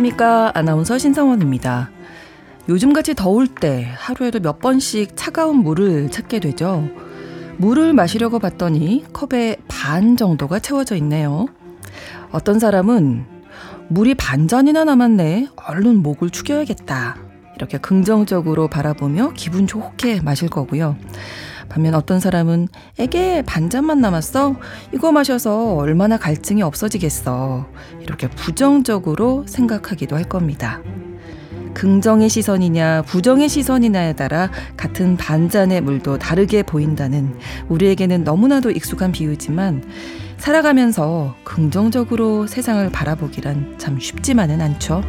안녕하십니까. 아나운서 신성원입니다. 요즘같이 더울 때 하루에도 몇 번씩 차가운 물을 찾게 되죠. 물을 마시려고 봤더니 컵에 반 정도가 채워져 있네요. 어떤 사람은 물이 반 잔이나 남았네. 얼른 목을 축여야겠다. 이렇게 긍정적으로 바라보며 기분 좋게 마실 거고요. 반면 어떤 사람은 에게 반잔만 남았어? 이거 마셔서 얼마나 갈증이 없어지겠어. 이렇게 부정적으로 생각하기도 할 겁니다. 긍정의 시선이냐 부정의 시선이냐에 따라 같은 반잔의 물도 다르게 보인다는 우리에게는 너무나도 익숙한 비유지만 살아가면서 긍정적으로 세상을 바라보기란 참 쉽지만은 않죠.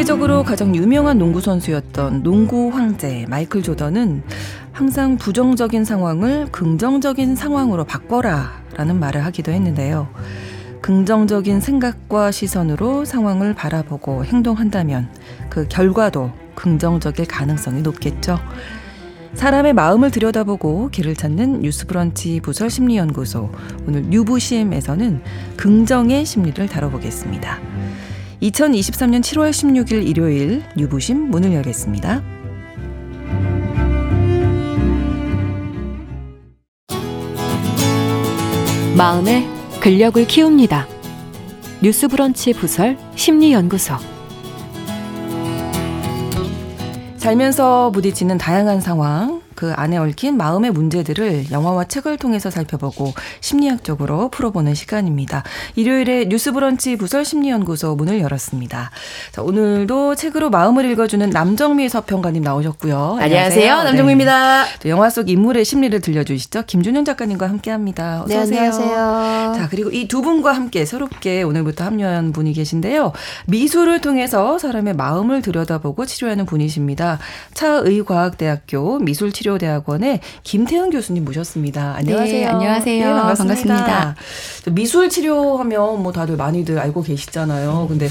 세계적으로 가장 유명한 농구 선수였던 농구 황제 마이클 조던은 항상 부정적인 상황을 긍정적인 상황으로 바꿔라 라는 말을 하기도 했는데요. 긍정적인 생각과 시선으로 상황을 바라보고 행동한다면 그 결과도 긍정적일 가능성이 높겠죠. 사람의 마음을 들여다보고 길을 찾는 뉴스브런치 부설 심리연구소 오늘 뉴부심에서는 긍정의 심리를 다뤄보겠습니다. 2023년 7월 16일 일요일 뉴부심 문을 열겠습니다. 마음의 근력을 키웁니다. 뉴스 브런치 부설 심리연구소 살면서 부딪히는 다양한 상황, 그 안에 얽힌 마음의 문제들을 영화와 책을 통해서 살펴보고 심리학적으로 풀어보는 시간입니다. 일요일에 뉴스브런치 부설 심리연구소 문을 열었습니다. 자, 오늘도 책으로 마음을 읽어주는 남정미 서평가님 나오셨고요. 안녕하세요. 안녕하세요. 남정미입니다. 네. 영화 속 인물의 심리를 들려주시죠. 김준현 작가님과 함께합니다. 네, 안녕하세요. 자, 그리고 이 두 분과 함께 새롭게 오늘부터 합류한 분이 계신데요. 미술을 통해서 사람의 마음을 들여다보고 치료하는 분이십니다. 차의과학대학교 미술치료 치료대학원의 김태은 교수님 모셨습니다. 안녕하세요. 네, 안녕하세요. 네, 반갑습니다. 반갑습니다. 미술 치료하면 뭐 다들 많이들 알고 계시잖아요. 근데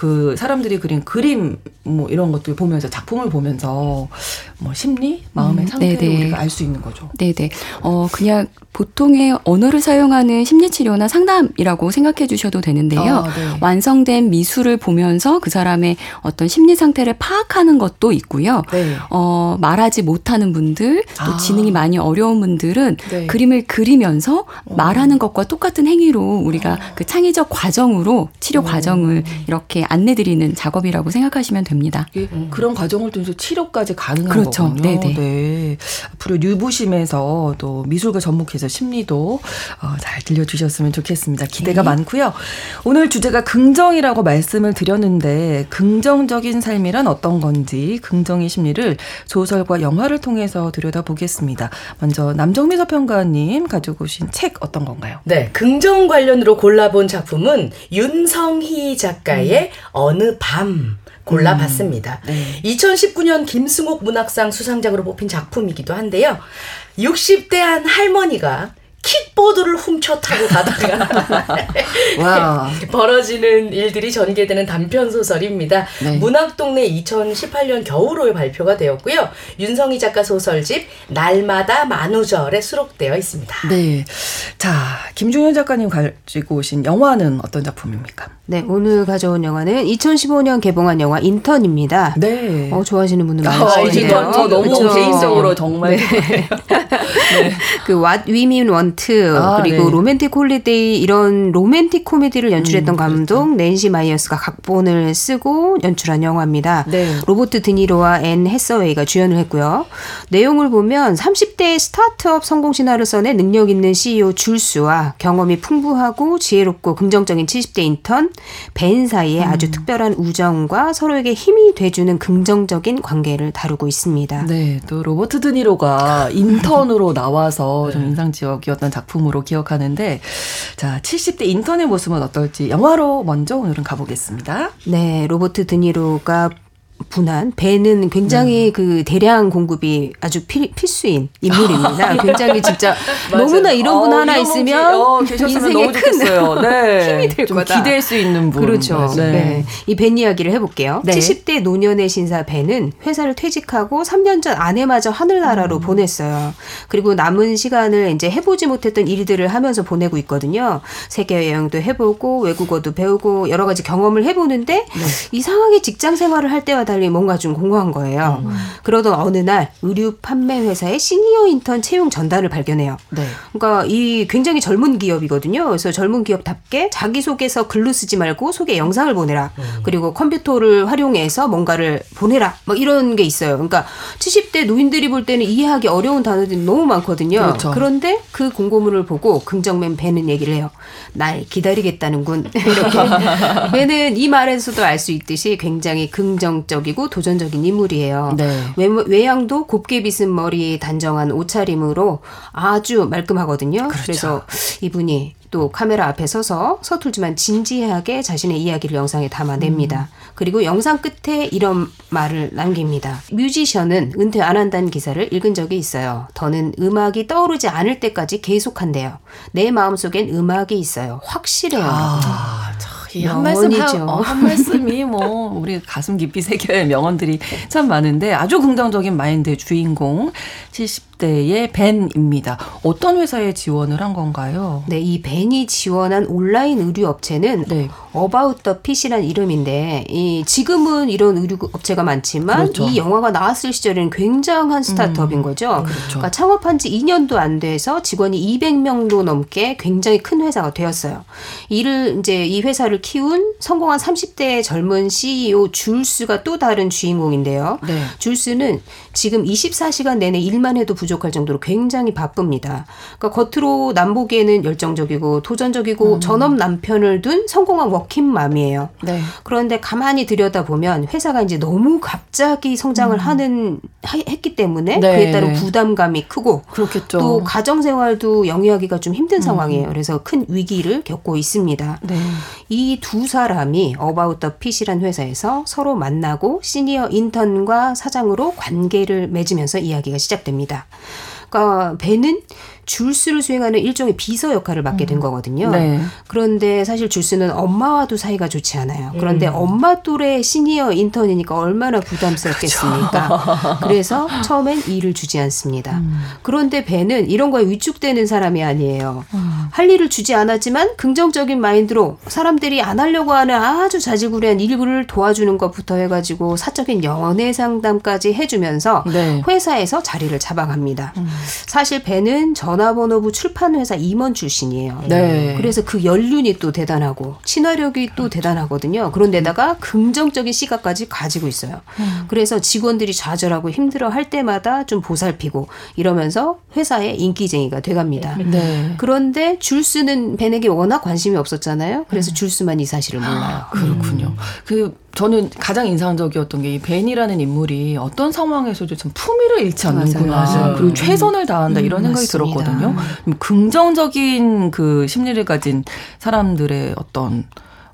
그 사람들이 그린 그림 뭐 이런 것들 보면서 작품을 보면서 뭐 심리, 마음의 음, 상태를 네네. 우리가 알 수 있는 거죠. 네네. 어 그냥 보통의 언어를 사용하는 심리 치료나 상담이라고 생각해 주셔도 되는데요. 아, 네. 완성된 미술을 보면서 그 사람의 어떤 심리 상태를 파악하는 것도 있고요. 네. 어 말하지 못하는 분들, 또 아. 지능이 많이 어려운 분들은 네. 그림을 그리면서 어. 말하는 것과 똑같은 행위로 우리가 어. 그 창의적 과정으로 치료 어. 과정을 이렇게 안내드리는 작업이라고 생각하시면 됩니다. 예, 음. 그런 과정을 통해서 치료까지 가능한 그렇죠. 거군요. 네네. 네. 앞으로 뉴부심에서 또 미술과 접목해서 심리도 어, 잘 들려주셨으면 좋겠습니다. 기대가 네. 많고요. 오늘 주제가 긍정이라고 말씀을 드렸는데 긍정적인 삶이란 어떤 건지 긍정의 심리를 소설과 영화를 통해서 들여다보겠습니다. 먼저 남정미 서평가님 가지고 오신 책 어떤 건가요? 네, 긍정 관련으로 골라본 작품은 윤성희 작가의 어느 밤 골라봤습니다. 음, 네. 2019년 김승옥 문학상 수상작으로 뽑힌 작품이기도 한데요. 60대 한 할머니가 킥보드를 훔쳐 타고 가다가 벌어지는 일들이 전개되는 단편 소설입니다. 네. 문학동네 2018년 겨울호에 발표가 되었고요. 윤성희 작가 소설집 날마다 만우절에 수록되어 있습니다. 네. 자, 김중현 작가님 가지고 오신 영화는 어떤 작품입니까? 네, 오늘 가져온 영화는 2015년 개봉한 영화 인턴입니다. 네. 어, 좋아하시는 분들 많으시네요. 어, 저 너무 그렇죠. 개인적으로 정말 네. 네. 그 What Want 아, 그리고 네. 로맨틱 홀리데이 이런 로맨틱 코미디를 연출했던 음, 감독 그렇죠. 낸시 마이어스가 각본을 쓰고 연출한 영화입니다. 네. 로버트 드니로와 앤 해서웨이가 주연을 했고요. 내용을 보면 30대 스타트업 성공 신화를 써낸 능력 있는 CEO 줄스와 경험이 풍부하고 지혜롭고 긍정적인 70대 인턴 벤 사이에 음. 아주 특별한 우정과 서로에게 힘이 돼주는 긍정적인 관계를 다루고 있습니다. 네, 또 로버트 드니로가 인턴으로 나와서 네. 좀 인상적이었 던 작품으로 기억하는데, 자 70대 인턴의 모습은 어떨지 영화로 먼저 오늘은 가보겠습니다. 네, 로버트 드니로가 분한 벤은 굉장히 음. 그 대량 공급이 아주 필, 필수인 인물입니다. 굉장히 진짜 너무나 이런 분 어, 하나 있으면 어, 인생에 좋겠어요. 네. 힘이 될 거다. 기댈 수 있는 분. 그렇죠. 네. 네. 이 벤 이야기를 해볼게요. 네. 70대 노년의 신사 벤은 회사를 퇴직하고 3년 전 아내마저 하늘나라로 음. 보냈어요. 그리고 남은 시간을 이제 해보지 못했던 일들을 하면서 보내고 있거든요. 세계 여행도 해보고 외국어도 배우고 여러 가지 경험을 해보는데 네. 이상하게 직장 생활을 할 때와 달리 뭔가 좀 공허한 거예요. 음. 그러던 어느 날 의류 판매 회사의 시니어 인턴 채용 전단을 발견해요. 네. 그러니까 이 굉장히 젊은 기업이거든요. 그래서 젊은 기업답게 자기소개서 글로 쓰지 말고 소개 영상을 보내라. 음. 그리고 컴퓨터를 활용해서 뭔가를 보내라. 뭐 이런 게 있어요. 그러니까 70대 노인들이 볼 때는 이해하기 어려운 단어들이 너무 많거든요. 그렇죠. 그런데 그 공고문을 보고 긍정맨 배는 얘기를 해요. 날 기다리겠다는군. 이렇게. 배는 이 말에서도 알 수 있듯이 굉장히 긍정적 이고 도전적인 인물이에요. 네. 외, 양도 곱게 빗은 머리 단정한 옷차림으로 아주 말끔하거든요. 그렇죠. 그래서 이분이 또 카메라 앞에 서서 서툴지만 진지하게 자신의 이야기를 영상에 담아냅니다. 음. 그리고 영상 끝에 이런 말을 남깁니다. 뮤지션은 은퇴 안 한다는 기사를 읽은 적이 있어요. 더는 음악이 떠오르지 않을 때까지 계속한대요. 내 마음속엔 음악이 있어요. 확실해요. 아, 한 말씀 한, 어, 한 말씀이 뭐 우리 가슴 깊이 새겨야 명언들이 참 많은데 아주 긍정적인 마인드의 주인공 70 대의 벤입니다. 어떤 회사에 지원을 한 건가요? 네, 이 벤이 지원한 온라인 의류 업체는 네. About the Pit이란 이름인데 이 지금은 이런 의류 업체가 많지만 그렇죠. 이 영화가 나왔을 시절에는 굉장한 스타트업인 음, 거죠. 그렇죠. 그러니까 창업한 지 2년도 안 돼서 직원이 200명도 넘게 굉장히 큰 회사가 되었어요. 이를 이제 이 회사를 키운 성공한 30대 젊은 CEO 줄스가 또 다른 주인공인데요. 네. 줄스는 지금 24시간 내내 일만 해도 부족할 정도로 굉장히 바쁩니다. 그러니까 겉으로 남보기에는 열정적이고 도전적이고 음. 전업 남편을 둔 성공한 워킹맘이에요. 네. 그런데 가만히 들여다보면 회사가 이제 너무 갑자기 성장을 음. 하는 했기 때문에 네. 그에 따른 부담감이 크고 그렇겠죠. 또 가정 생활도 영위하기가 좀 힘든 음. 상황이에요. 그래서 큰 위기를 겪고 있습니다. 네. 이 두 사람이 About the Fit이란 회사에서 서로 만나고 시니어 인턴과 사장으로 관계 를 맺으면서 이야기가 시작됩니다. 그러니까 벤은 줄스를 수행하는 일종의 비서 역할을 맡게 된 음. 거거든요. 네. 그런데 사실 줄스는 엄마와도 사이가 좋지 않아요. 그런데 음. 엄마 또래 시니어 인턴이니까 얼마나 부담스럽겠습니까? 그렇죠. 그래서 처음엔 일을 주지 않습니다. 음. 그런데 벤은 이런 거에 위축되는 사람이 아니에요. 음. 할 일을 주지 않았지만 긍정적인 마인드로 사람들이 안 하려고 하는 아주 자질구레한 일부를 도와주는 것부터 해가지고 사적인 연애 상담까지 해주면서 네. 회사에서 자리를 잡아갑니다. 음. 사실 배는 전 전화번호부 출판회사 임원 출신이에요. 네. 그래서 그 연륜이 또 대단하고 친화력이 또 대단하거든요. 그런데다가 긍정적인 시각까지 가지고 있어요. 음. 그래서 직원들이 좌절하고 힘들어 할 때마다 좀 보살피고 이러면서 회사의 인기쟁이가 돼갑니다. 네. 그런데 줄수는 벤에게 워낙 관심이 없었잖아요. 그래서 음. 줄수만 이 사실을 몰라요. 아, 그렇군요. 그 저는 가장 인상적이었던 게 이 벤이라는 인물이 어떤 상황에서도 참 품위를 잃지 않는구나. 맞아요. 그리고 최선을 다한다 이런 음, 생각이 맞습니다. 들었거든요. 긍정적인 그 심리를 가진 사람들의 어떤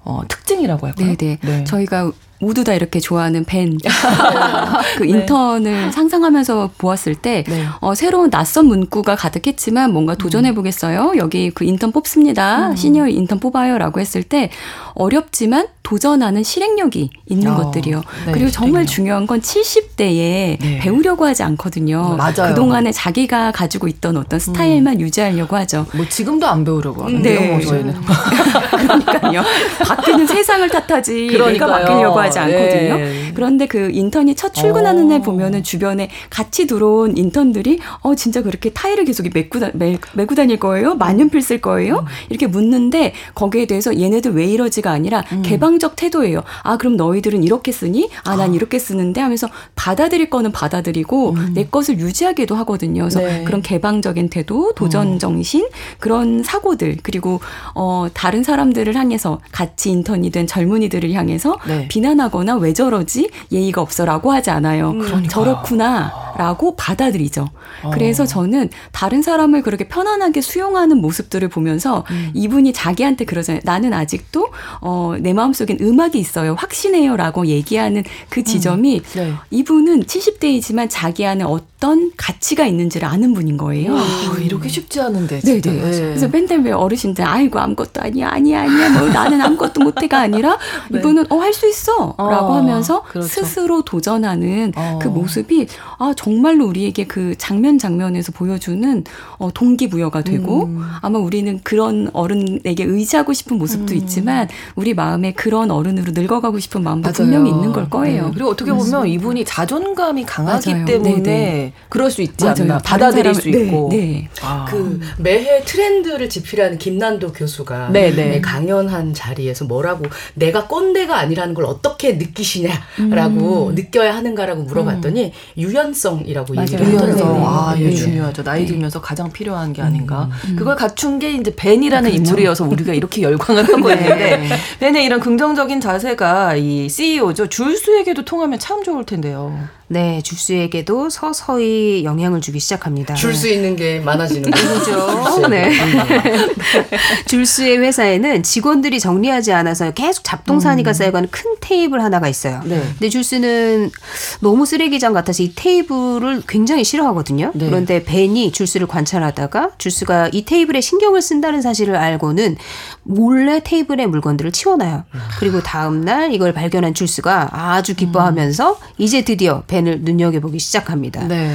어, 특징이라고 할까요? 네네. 네. 저희가 모두 다 이렇게 좋아하는 벤. 그 네. 인턴을 상상하면서 보았을 때, 네. 어, 새로운 낯선 문구가 가득했지만 뭔가 도전해보겠어요? 여기 그 인턴 뽑습니다. 음. 시니어 인턴 뽑아요. 라고 했을 때, 어렵지만 도전하는 실행력이 있는 어, 것들이요. 네, 그리고 정말 중요한 건 70대에 네. 배우려고 하지 않거든요. 맞아요. 그동안에 자기가 가지고 있던 어떤 스타일만 음. 유지하려고 하죠. 뭐 지금도 안 배우려고 하는데요. 네. 뭐 저희는. 그러니까요. 바뀌는 세상을 탓하지 그러니까요. 내가 바뀌려고 하지 않거든요. 네. 그런데 그 인턴이 첫 출근하는 어. 날 보면은 주변에 같이 들어온 인턴들이 어 진짜 그렇게 타일을 계속 메고, 다, 메, 메고 다닐 거예요? 만년필 쓸 거예요? 음. 이렇게 묻는데 거기에 대해서 얘네들 왜 이러지가 아니라 음. 개방적 태도예요. 아 그럼 너희들은 이렇게 쓰니? 아난 아. 이렇게 쓰는데 하면서 받아들일 거는 받아들이고 음. 내 것을 유지하기도 하거든요. 그래서 네. 그런 개방적인 태도, 도전 어. 정신 그런 사고들 그리고 어 다른 사람들을 향해서 같이 인턴이 된 젊은이들을 향해서 네. 비난 하거나 왜 저러지 예의가 없어라고 하지 않아요. 음. 저렇구나. 라고 받아들이죠. 어. 그래서 저는 다른 사람을 그렇게 편안하게 수용하는 모습들을 보면서 음. 이분이 자기한테 그러잖아요. 나는 아직도 어, 내 마음속엔 음악이 있어요. 확신해요라고 얘기하는 그 지점이 음. 네. 이분은 70대이지만 자기 안에 어떤 가치가 있는지를 아는 분인 거예요. 와, 이렇게 쉽지 않은데. 네네. 네. 그래서 맨날 왜 어르신들 아이고 아무것도 아니야 아니야 아니야 뭐 나는 아무것도 못해가 아니라 네. 이분은 어할 수 있어 라고 어, 하면서 그렇죠. 스스로 도전하는 어. 그 모습이 아 정말로 우리에게 그 장면 장면에서 보여주는 어, 동기부여가 되고 음. 아마 우리는 그런 어른에게 의지하고 싶은 모습도 음. 있지만 우리 마음에 그런 어른으로 늙어가고 싶은 마음도 맞아요. 분명히 있는 걸 거예요. 네. 그리고 어떻게 보면 이분이 자존감이 강하기 맞아요. 때문에 네네. 네. 그럴 수 있지 맞아요. 않나 받아들일 수 네, 있고 네. 아. 그 매해 트렌드를 집필하는 김난도 교수가 네, 강연한 자리에서 뭐라고 내가 꼰대가 아니라는 걸 어떻게 느끼시냐라고 음. 느껴야 하는가라고 물어봤더니 음. 유연성이라고 얘기를 하더라고요. 아, 예, 중요하죠. 나이 들면서 가장 필요한 게 아닌가. 음. 그걸 갖춘 게 이제 벤이라는 그렇죠. 인물이어서 우리가 이렇게 열광을 하고 있는데 벤의 이런 긍정적인 자세가 이 CEO죠. 줄수에게도 통하면 참 좋을 텐데요. 네, 줄수에게도 서서히 영향을 주기 시작합니다. 줄 수 있는 게 많아지는 거죠. 네. 줄수의 회사에는 직원들이 정리하지 않아서 계속 잡동사니가 음. 쌓여가는 큰 테이블 하나가 있어요. 네. 근데 줄수는 너무 쓰레기장 같아서 이 테이블을 굉장히 싫어하거든요. 네. 그런데 벤이 줄수를 관찰하다가 줄수가 이 테이블에 신경을 쓴다는 사실을 알고는 몰래 테이블에 물건들을 치워놔요. 그리고 다음날 이걸 발견한 줄수가 아주 기뻐하면서 음. 이제 드디어 벤을 눈여겨보기 시작합니다. 네.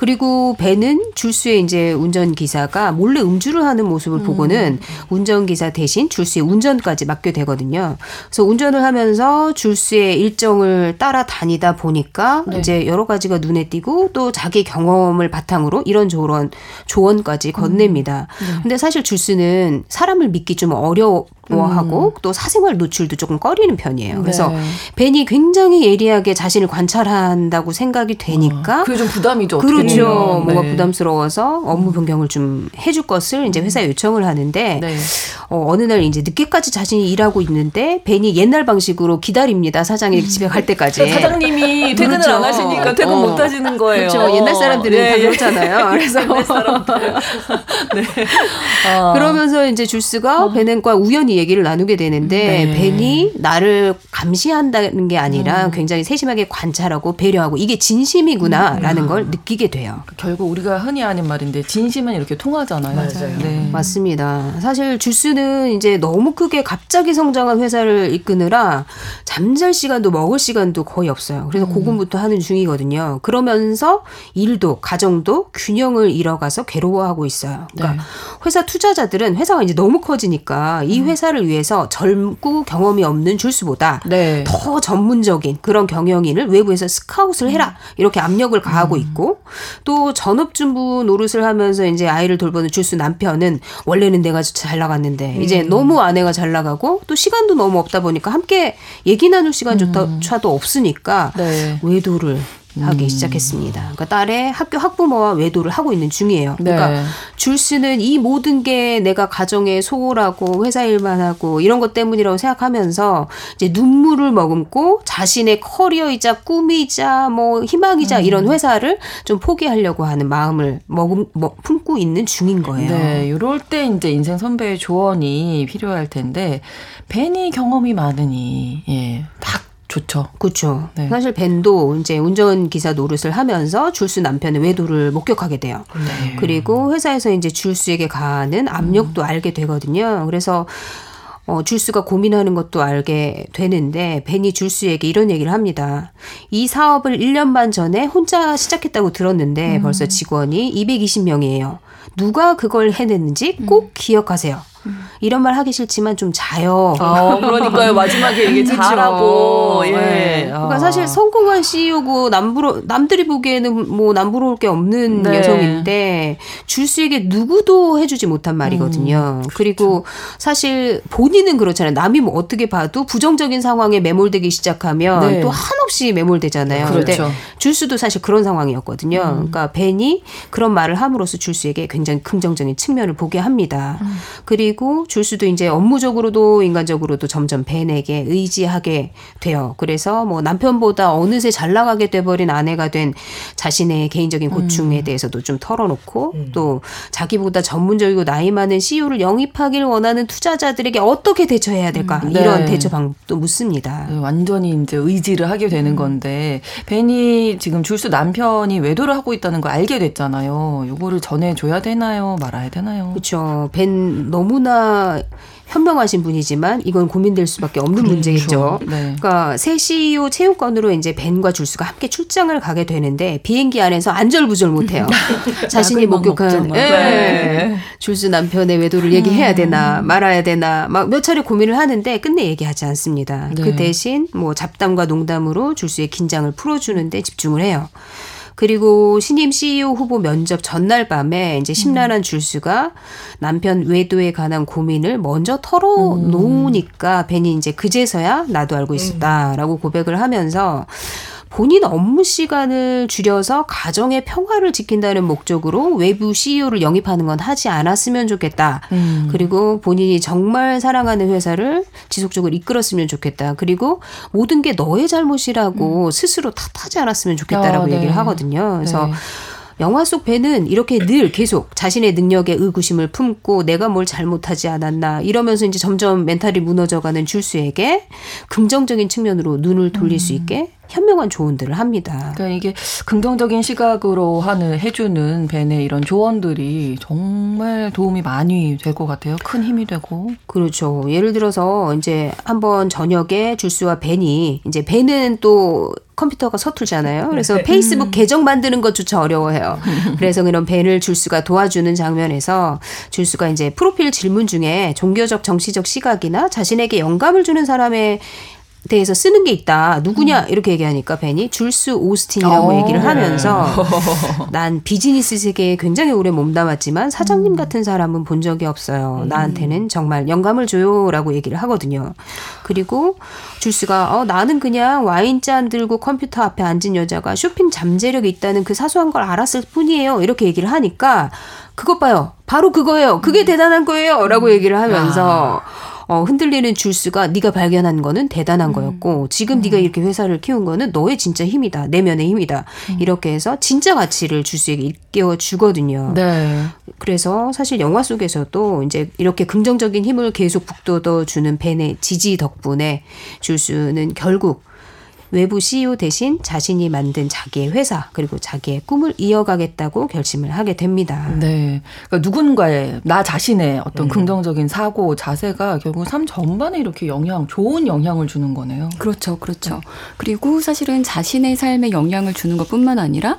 그리고 벤은 줄수의 이제 운전기사가 몰래 음주를 하는 모습을 음. 보고는 운전기사 대신 줄수의 운전까지 맡게 되거든요. 그래서 운전을 하면서 줄수의 일정을 따라다니다 보니까 네. 이제 여러 가지가 눈에 띄고 또 자기 경험을 바탕으로 이런 저런 조언까지 건넵니다. 음. 네. 근데 사실 줄수는 사람을 믿기 좀 어려워 하고 음. 또 사생활 노출도 조금 꺼리는 편이에요. 그래서 네. 벤이 굉장히 예리하게 자신을 관찰한다고 생각이 되니까 어, 그게 좀 부담이 죠. 그렇죠. 네. 뭔가 부담스러워서 업무 변경을 좀 해줄 것을 이제 회사에 요청을 하는데 네. 어, 어느 날 이제 늦게까지 자신이 일하고 있는데 벤이 옛날 방식으로 기다립니다. 사장이 집에 갈 때까지. 사장님이 퇴근을 그렇죠. 안 하시니까 퇴근 어. 못 하시는 거예요. 그렇죠. 옛날 사람들은 네. 다 그렇잖아요. 그래서 옛날 사람들. 네. 어. 그러면서 이제 줄스가 어. 벤과 우연히 얘기를 나누게 되는데 네. 벤이 나를 감시한다는 게 아니라 음. 굉장히 세심하게 관찰하고 배려하고 이게 진심이구나라는 음. 걸 느끼게 돼요. 결국 우리가 흔히 하는 말인데 진심은 이렇게 통하잖아요. 맞아요. 네. 맞습니다. 사실 줄스는 이제 너무 크게 갑자기 성장한 회사를 이끄느라 잠잘 시간도 먹을 시간도 거의 없어요. 그래서 음. 고군부터 하는 중이거든요. 그러면서 일도 가정도 균형을 잃어가서 괴로워하고 있어요. 그러니까 네. 회사 투자자들은 회사가 이제 너무 커지니까 이 음. 회사를 위해서 젊고 경험이 없는 줄수보다 네. 더 전문적인 그런 경영인을 외부에서 스카웃을 해라 이렇게 압력을 가하고 음. 있고 또 전업주부 노릇을 하면서 이제 아이를 돌보는 줄수 남편은 원래는 내가 잘 나갔는데 음. 이제 너무 아내가 잘 나가고 또 시간도 너무 없다 보니까 함께 얘기 나눌 시간조차도 음. 없으니까 네. 외도를 하기 음. 시작했습니다. 그러니까 딸의 학교 학부모와 외도를 하고 있는 중이에요. 그러니까 네. 줄스는 이 모든 게 내가 가정에 소홀하고 회사 일만 하고 이런 것 때문이라고 생각하면서 이제 눈물을 머금고 자신의 커리어이자 꿈이자 뭐 희망이자 음. 이런 회사를 좀 포기하려고 하는 마음을 머금 뭐, 품고 있는 중인 거예요. 네, 이럴 때 이제 인생 선배의 조언이 필요할 텐데 벤이 경험이 많으니 예, 딱 좋죠. 그렇죠. 네. 사실 벤도 이제 운전기사 노릇을 하면서 줄수 남편의 외도를 목격하게 돼요. 네. 그리고 회사에서 이제 줄수에게 가하는 압력도 음. 알게 되거든요. 그래서 어, 줄수가 고민하는 것도 알게 되는데 벤이 줄수에게 이런 얘기를 합니다. 이 사업을 1년 반 전에 혼자 시작했다고 들었는데 음. 벌써 직원이 220명이에요. 누가 그걸 해냈는지 꼭 음. 기억하세요. 이런 말 하기 싫지만 좀 자요. 어, 그러니까요. 마지막에 이게 자라고. 예. 네. 그러니까 사실 성공한 CEO고 남부러 남들이 보기에는 뭐 남부러울 게 없는 네. 여성인데 줄수에게 누구도 해주지 못한 말이거든요. 음, 그렇죠. 그리고 사실 본인은 그렇잖아요. 남이 뭐 어떻게 봐도 부정적인 상황에 매몰되기 시작하면 네. 또 한없이 매몰되잖아요. 그렇죠. 근데 줄수도 사실 그런 상황이었거든요. 음. 그러니까 벤이 그런 말을 함으로써 줄수에게 굉장히 긍정적인 측면을 보게 합니다. 음. 그리고 줄수도 이제 업무적으로도 인간적으로도 점점 벤에게 의지하게 돼요. 그래서 뭐 남편보다 어느새 잘 나가게 돼버린 아내가 된 자신의 개인적인 고충에 음. 대해서도 좀 털어놓고 음. 또 자기보다 전문적이고 나이 많은 CEO를 영입하길 원하는 투자자들에게 어떻게 대처해야 될까 음. 네. 이런 대처 방법도 묻습니다. 네, 완전히 이제 의지를 하게 되는 음. 건데 벤이 지금 줄수 남편이 외도를 하고 있다는 걸 알게 됐잖아요. 요거를 전해줘야 되나요? 말아야 되나요? 그렇죠. 벤 너무 나 현명하신 분이지만 이건 고민될 수밖에 없는 그렇죠. 문제겠죠. 네. 그러니까 새 CEO 채용권으로 이제 벤과 줄수가 함께 출장을 가게 되는데 비행기 안에서 안절부절 못해요. 자신이 목격한 예. 네. 줄수 남편의 외도를 얘기해야 되나 음. 말아야 되나 막 몇 차례 고민을 하는데 끝내 얘기하지 않습니다. 그 네. 그 대신 뭐 잡담과 농담으로 줄수의 긴장을 풀어주는데 집중을 해요. 그리고 신임 CEO 후보 면접 전날 밤에 이제 심란한 줄수가 남편 외도에 관한 고민을 먼저 털어놓으니까 음. 벤이 이제 그제서야 나도 알고 있었다라고 고백을 하면서 본인 업무 시간을 줄여서 가정의 평화를 지킨다는 목적으로 외부 CEO를 영입하는 건 하지 않았으면 좋겠다. 음. 그리고 본인이 정말 사랑하는 회사를 지속적으로 이끌었으면 좋겠다. 그리고 모든 게 너의 잘못이라고 음. 스스로 탓하지 않았으면 좋겠다라고 아, 네. 얘기를 하거든요. 그래서 네. 영화 속 배는 이렇게 늘 계속 자신의 능력에 의구심을 품고 내가 뭘 잘못하지 않았나 이러면서 이제 점점 멘탈이 무너져가는 줄수에게 긍정적인 측면으로 눈을 돌릴 음. 수 있게 현명한 조언들을 합니다. 그러니까 이게 긍정적인 시각으로 하는 해주는 벤의 이런 조언들이 정말 도움이 많이 될 것 같아요. 큰 힘이 되고. 그렇죠. 예를 들어서 이제 한번 저녁에 줄수와 벤이 이제 벤은 또 컴퓨터가 서툴잖아요. 그래서 네. 페이스북 음. 계정 만드는 것조차 어려워해요. 그래서 그런 벤을 줄수가 도와주는 장면에서 줄수가 이제 프로필 질문 중에 종교적 정치적 시각이나 자신에게 영감을 주는 사람의 대해서 쓰는 게 있다. 누구냐? 음. 이렇게 얘기하니까 벤이 줄스 오스틴이라고 오, 어. 얘기를 하면서 네. 난 비즈니스 세계에 굉장히 오래 몸담았지만 사장님 음. 같은 사람은 본 적이 없어요. 음. 나한테는 정말 영감을 줘요라고 얘기를 하거든요. 그리고 줄스가 어 나는 그냥 와인잔 들고 컴퓨터 앞에 앉은 여자가 쇼핑 잠재력이 있다는 그 사소한 걸 알았을 뿐이에요. 이렇게 얘기를 하니까 그것 봐요. 바로 그거예요. 그게 음. 대단한 거예요 라고 음. 얘기를 하면서 아. 어, 흔들리는 줄수가 네가 발견한 거는 대단한 음. 거였고 지금 음. 네가 이렇게 회사를 키운 거는 너의 진짜 힘이다. 내면의 힘이다. 음. 이렇게 해서 진짜 가치를 줄수에게 일깨워 주거든요. 네. 그래서 사실 영화 속에서도 이제 이렇게 긍정적인 힘을 계속 북돋워 주는 벤의 지지 덕분에 줄수는 결국 외부 CEO 대신 자신이 만든 자기의 회사 그리고 자기의 꿈을 이어가겠다고 결심을 하게 됩니다. 네. 그러니까 누군가의 나 자신의 어떤 음. 긍정적인 사고 자세가 결국 삶 전반에 이렇게 영향, 좋은 영향을 주는 거네요. 그렇죠. 그렇죠. 네. 그리고 사실은 자신의 삶에 영향을 주는 것뿐만 아니라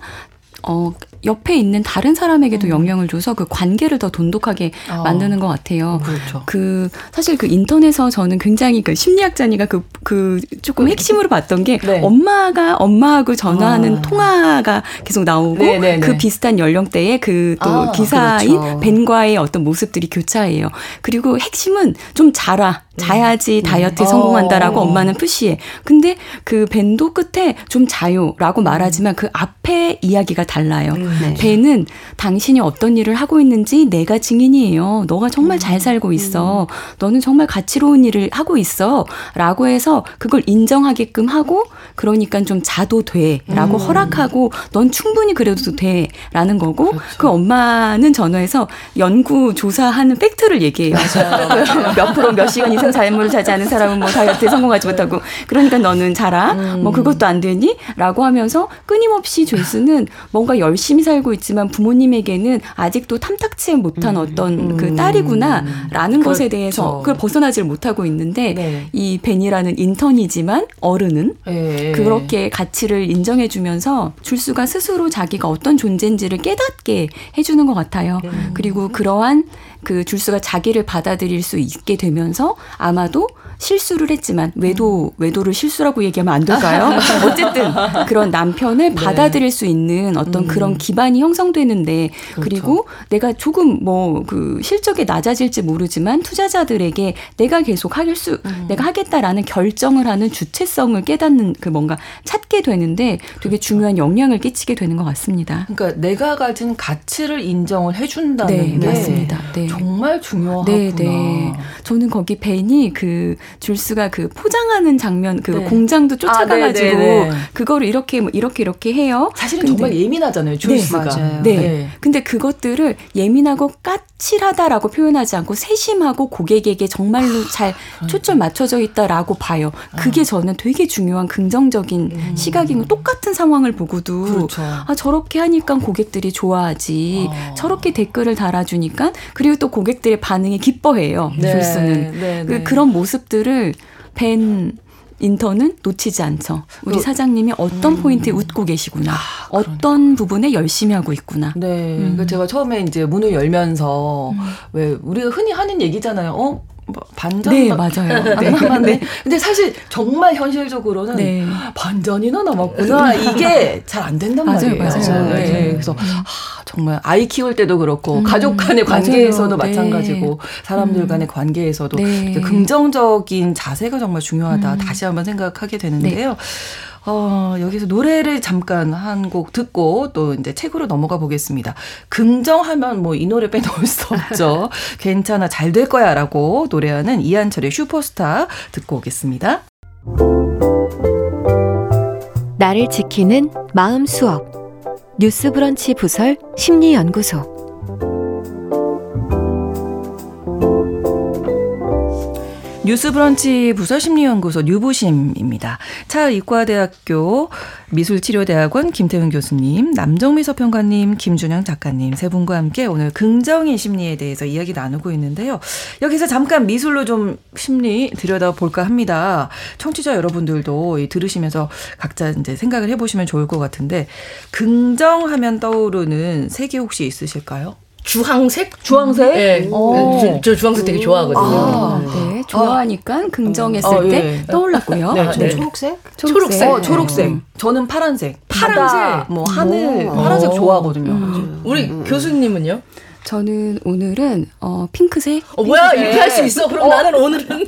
어, 옆에 있는 다른 사람에게도 음. 영향을 줘서 그 관계를 더 돈독하게 어. 만드는 것 같아요. 그렇죠. 그 사실 그 인터넷에서 저는 굉장히 그 심리학자니까 그, 그 조금 핵심으로 봤던 게 네. 엄마가 엄마하고 전화하는 아. 통화가 계속 나오고. 네, 그 네. 비슷한 연령대의 그또 아, 기사인 그렇죠. 벤과의 어떤 모습들이 교차해요. 그리고 핵심은 좀 자라. 자야지 음. 다이어트에 음. 성공한다라고 어. 엄마는 푸시해. 근데 그 벤도 끝에 좀 자요라고 말하지만 그 앞에 이야기가 달라요. 음. 네. 벤은 당신이 어떤 일을 하고 있는지 내가 증인이에요. 너가 정말 잘 살고 있어. 너는 정말 가치로운 일을 하고 있어. 라고 해서 그걸 인정하게끔 하고 그러니까 좀 자도 돼. 라고 음. 허락하고 넌 충분히 그래도 돼. 라는 거고 그렇죠. 그 엄마는 전화해서 연구 조사하는 팩트를 얘기해요. 몇 프로 몇 시간 이상 삶을 자지 않은 사람은 뭐 다이어트에 성공하지 못하고 그러니까 너는 자라. 음. 뭐 그것도 안 되니? 라고 하면서 끊임없이 조이스는 뭔가 열심히 살고 있지만 부모님에게는 아직도 탐탁치 못한 음. 어떤 그 음. 딸이구나라는 그 것에 대해서 그걸 벗어나질 못하고 있는데 네. 이 벤이라는 인턴이지만 어른은 네. 그렇게 가치를 인정해주면서 줄수가 스스로 자기가 어떤 존재인지를 깨닫게 해주는 것 같아요. 음. 그리고 그러한 그 줄수가 자기를 받아들일 수 있게 되면서 아마도 실수를 했지만 외도 외도를 실수라고 얘기하면 안 될까요? 어쨌든 그런 남편을 네. 받아들일 수 있는 어떤 음. 그런 기반이 형성되는데 그렇죠. 그리고 내가 조금 뭐 그 실적이 낮아질지 모르지만 투자자들에게 내가 계속 하길 수 음. 내가 하겠다라는 결정을 하는 주체성을 깨닫는 그 뭔가 찾 찾게 되는데 되게 중요한 영향을 끼치게 되는 것 같습니다. 그러니까 내가 가진 가치를 인정을 해준다는 네, 게 맞습니다. 네. 정말 중요하구나. 네, 네. 저는 거기 벤이 그 줄스가 그 포장하는 장면 그 네. 공장도 쫓아가가지고 아, 네, 네, 네. 그거를 이렇게 뭐 이렇게 이렇게 해요. 사실은 근데, 정말 예민하잖아요. 줄스가. 네, 네. 근데 그것들을 예민하고 까칠하다라고 표현하지 않고 세심하고 고객에게 정말로 잘 초점 맞춰져 있다라고 봐요. 그게 저는 되게 중요한 긍정적인 음. 시각인 거 똑같은 상황을 보고도 그렇죠. 아 저렇게 하니까 고객들이 좋아하지 어. 저렇게 댓글을 달아주니까 그리고 또 고객들의 반응에 기뻐해요. 네. 줄수는 네, 그, 네. 그런 모습 들을 벤 인턴은 놓치지 않죠. 우리 그, 사장님이 어떤 음. 포인트에 웃고 계시구나. 아, 어떤 부분에 열심히 하고 있구나. 네. 음. 그러니까 제가 처음에 이제 문을 열면서 음. 왜 우리가 흔히 하는 얘기잖아요. 어? 뭐 반전 네 맞아요. 네. 네. 근데 사실 정말 현실적으로는 네. 반전이나 남았구나 이게 잘 안 된단 맞아요, 말이에요. 맞아요. 네. 네. 그래서 아, 정말 아이 키울 때도 그렇고 음, 가족 간의 관계에서도 맞아요. 마찬가지고 사람들 음. 간의 관계에서도 네. 긍정적인 자세가 정말 중요하다. 음. 다시 한번 생각하게 되는데요. 네. 어, 여기서 노래를 잠깐 한 곡 듣고 또 이제 책으로 넘어가 보겠습니다. 긍정하면 뭐 이 노래 빼놓을 수 없죠. 괜찮아, 잘 될 거야 라고 노래하는 이한철의 슈퍼스타 듣고 오겠습니다. 나를 지키는 마음 수업. 뉴스 브런치 부설 심리연구소. 뉴스브런치 부서심리연구소 뉴부심입니다. 차 이과대학교 미술치료대학원 김태훈 교수님, 남정미 서평가님, 김준영 작가님 세 분과 함께 오늘 긍정의 심리에 대해서 이야기 나누고 있는데요. 여기서 잠깐 미술로 좀 심리 들여다볼까 합니다. 청취자 여러분들도 들으시면서 각자 이제 생각을 해보시면 좋을 것 같은데 긍정하면 떠오르는 색이 혹시 있으실까요? 주황색? 주황색? 네. 저, 저, 주황색 되게 좋아하거든요. 아, 네. 좋아하니까 아. 긍정했을 어, 때 예. 떠올랐고요. 네, 네. 초록색? 초록색. 초록색. 어, 초록색. 음. 저는 파란색. 파란색. 바다, 뭐 하늘, 오. 파란색 좋아하거든요. 음. 우리 음. 교수님은요? 저는 오늘은 어 핑크색. 어 뭐야 이렇게 할 수 있어? 그럼 어. 나는 오늘은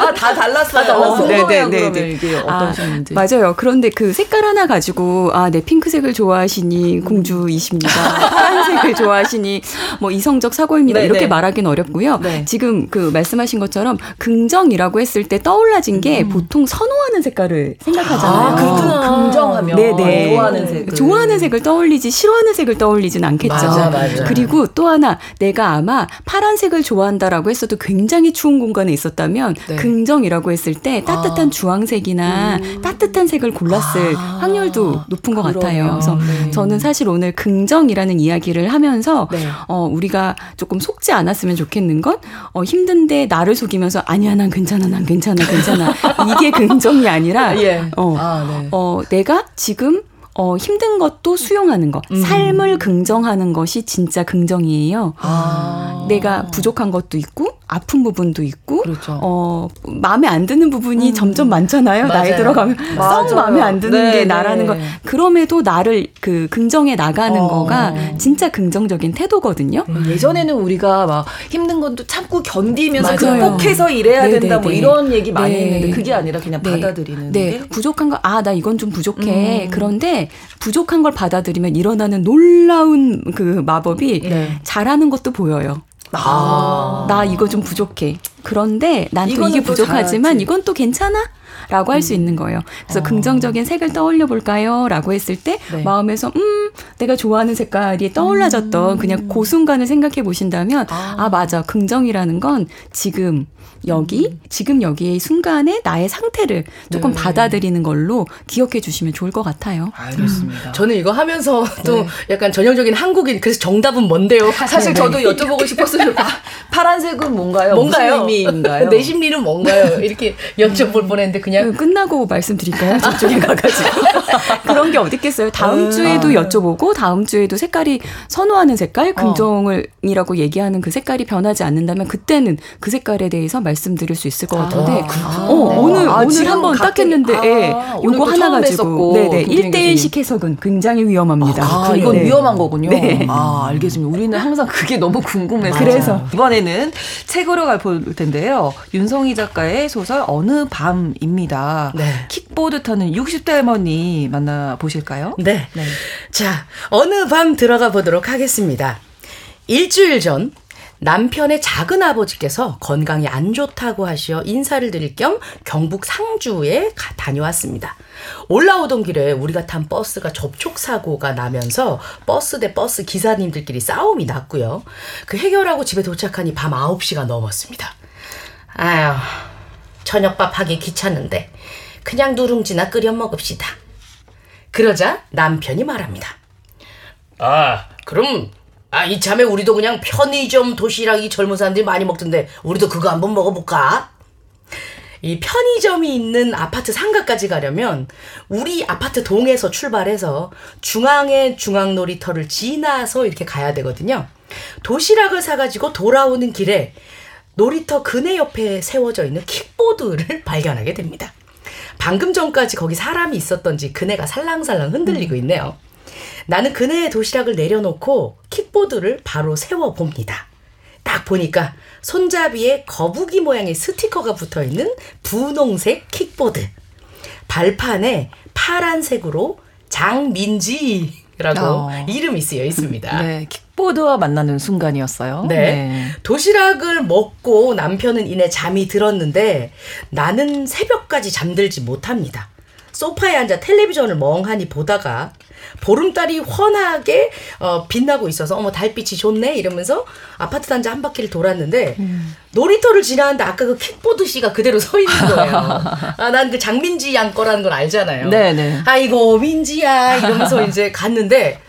아다 달랐어요. 다 달랐어. 네네네. 네, 이게 어떤 식인지. 아, 맞아요. 그런데 그 색깔 하나 가지고 아네 핑크색을 좋아하시니 음. 공주이십니다. 파란색을 좋아하시니 뭐 이성적 사고입니다. 네네. 이렇게 네. 말하기는 어렵고요. 네. 지금 그 말씀하신 것처럼 긍정이라고 했을 때 떠올라진 게 음. 보통 선호하는 색깔을 생각하잖아요. 아, 그렇구나. 긍정하면 네네. 좋아하는 색. 좋아하는 색을 떠올리지 싫어하는 색을 떠올리진 않겠죠. 맞아, 맞아. 맞아요. 그리고 또 하나 내가 아마 파란색을 좋아한다라고 했어도 굉장히 추운 공간에 있었다면 네. 긍정이라고 했을 때 따뜻한 아. 주황색이나 음. 따뜻한 색을 골랐을 아. 확률도 높은 것 그러네요. 같아요. 그래서 네. 저는 사실 오늘 긍정이라는 이야기를 하면서 네. 어, 우리가 조금 속지 않았으면 좋겠는 건 어, 힘든데 나를 속이면서 아니야 난 괜찮아 난 괜찮아 괜찮아 이게 긍정이 아니라 예. 어, 아, 네. 어, 내가 지금 어, 힘든 것도 수용하는 것. 음. 삶을 긍정하는 것이 진짜 긍정이에요. 아. 내가 부족한 것도 있고, 아픈 부분도 있고, 그렇죠. 어, 마음에 안 드는 부분이 음. 점점 많잖아요. 맞아요. 나이 들어가면. 썩 마음에 안 드는 네, 게 나라는 네. 거. 그럼에도 나를 그 긍정해 나가는 어. 거가 진짜 긍정적인 태도거든요. 음. 예전에는 우리가 막 힘든 것도 참고 견디면서 극복해서 일해야 네, 된다 뭐 이런 얘기 많이 네. 했는데 그게 아니라 그냥 네. 받아들이는 네. 게. 부족한 거, 아, 나 이건 좀 부족해. 음. 그런데 부족한 걸 받아들이면 일어나는 놀라운 그 마법이 네. 잘하는 것도 보여요. 아. 나 이거 좀 부족해. 그런데 난 또 이게 부족하지만 이건 또 괜찮아? 라고 할수 음. 있는 거예요. 그래서 어. 긍정적인 색을 떠올려 볼까요? 라고 했을 때 네. 마음에서 음, 내가 좋아하는 색깔이 떠올라졌던 음. 그냥 그 순간을 생각해 보신다면 아. 아, 맞아. 긍정이라는 건 지금 여기 음. 지금 여기의 순간에 나의 상태를 조금 네. 받아들이는 걸로 기억해 주시면 좋을 것 같아요. 알겠습니다. 음. 저는 이거 하면서 또 네. 약간 전형적인 한국인 그래서 정답은 뭔데요? 사실 네. 저도 여쭤보고 싶었어요. 파란색은 뭔가요? 뭔가요? 의미인가요? 내 심리는 뭔가요? 이렇게 여쭤볼 뻔했는데 그냥 끝나고 말씀드릴까요? 저쪽에 가가지고 그런 게 어디 있겠어요? 다음 아. 주에도 여쭤보고 다음 주에도 색깔이 선호하는 색깔 어. 긍정을이라고 얘기하는 그 색깔이 변하지 않는다면 그때는 그 색깔에 대해서 말씀드릴 수 있을 것 같은데 아, 어, 네. 오늘 아, 오늘 한번 딱 했는데 아, 예, 요거 하나 가지고 네네 1대1식 해석은 굉장히 위험합니다. 아, 이건 네. 위험한 거군요. 네. 아 알겠습니다. 우리는 항상 그게 너무 궁금해서 그래서 이번에는 책으로 갈 볼 텐데요. 윤성희 작가의 소설 어느 밤입니다. 시간입니다. 네. 킥보드 타는 60대 할머니 만나 보실까요? 네. 네. 자, 어느 밤 들어가 보도록 하겠습니다. 일주일 전 남편의 작은 아버지께서 건강이 안 좋다고 하시어 인사를 드릴 겸 경북 상주에 가, 다녀왔습니다. 올라오던 길에 우리가 탄 버스가 접촉 사고가 나면서 버스 대 버스 기사님들끼리 싸움이 났고요. 그 해결하고 집에 도착하니 밤 9시가 넘었습니다. 아휴, 저녁밥 하기 귀찮은데 그냥 누룽지나 끓여 먹읍시다. 그러자 남편이 말합니다. 아, 그럼 아, 이참에 우리도 그냥 편의점 도시락이 젊은 사람들이 많이 먹던데 우리도 그거 한번 먹어볼까? 이 편의점이 있는 아파트 상가까지 가려면 우리 아파트 동에서 출발해서 중앙의 중앙 놀이터를 지나서 이렇게 가야 되거든요. 도시락을 사가지고 돌아오는 길에 놀이터 그네 옆에 세워져 있는 킥보드를 발견하게 됩니다. 방금 전까지 거기 사람이 있었던지 그네가 살랑살랑 흔들리고 있네요. 나는 그네의 도시락을 내려놓고 킥보드를 바로 세워봅니다. 딱 보니까 손잡이에 거북이 모양의 스티커가 붙어 있는 분홍색 킥보드. 발판에 파란색으로 장민지라고 어. 이름이 쓰여 있습니다. 네, 킥보드와 만나는 순간이었어요. 네. 네. 도시락을 먹고 남편은 이내 잠이 들었는데 나는 새벽까지 잠들지 못합니다. 소파에 앉아 텔레비전을 멍하니 보다가 보름달이 훤하게 어, 빛나고 있어서 어머 달빛이 좋네 이러면서 아파트 단지 한 바퀴를 돌았는데 음. 놀이터를 지나는데 아까 그 킥보드 씨가 그대로 서 있는 거예요. 아, 난 그 장민지 양 거라는 걸 알잖아요. 네네. 아이고 민지야 이러면서 이제 갔는데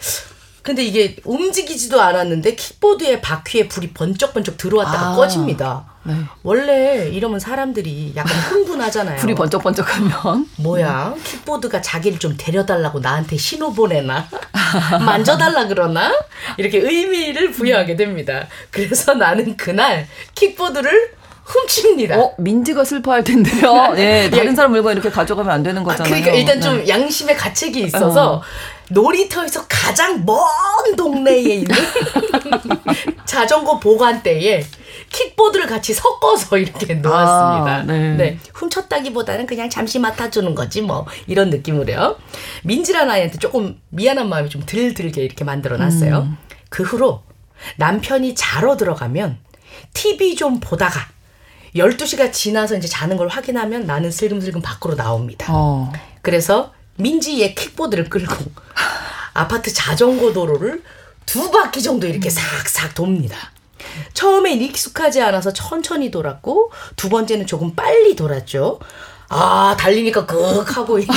근데 이게 움직이지도 않았는데 킥보드의 바퀴에 불이 번쩍번쩍 들어왔다가 아. 꺼집니다. 네. 원래 이러면 사람들이 약간 흥분하잖아요. 불이 번쩍번쩍하면 뭐야 킥보드가 자기를 좀 데려달라고 나한테 신호 보내나 만져달라 그러나 이렇게 의미를 부여하게 됩니다. 그래서 나는 그날 킥보드를 훔칩니다. 어, 민지가 슬퍼할 텐데요. 네, 다른 사람 물건 이렇게 가져가면 안 되는 거잖아요. 아, 그러니까 일단 좀 네. 양심의 가책이 있어서 어. 놀이터에서 가장 먼 동네에 있는 자전거 보관대에 킥보드를 같이 섞어서 이렇게 놓았습니다. 아, 네. 네. 훔쳤다기보다는 그냥 잠시 맡아주는 거지 뭐 이런 느낌으로요. 민지란 아이한테 조금 미안한 마음이 좀 들 들게 이렇게 만들어 놨어요. 음. 그 후로 남편이 자러 들어가면 TV 좀 보다가 12시가 지나서 이제 자는 걸 확인하면 나는 슬금슬금 밖으로 나옵니다. 어. 그래서 민지의 킥보드를 끌고 아파트 자전거 도로를 두 바퀴 정도 이렇게 싹싹 돕니다. 처음엔 익숙하지 않아서 천천히 돌았고 두 번째는 조금 빨리 돌았죠. 아 달리니까 끄 하고 이제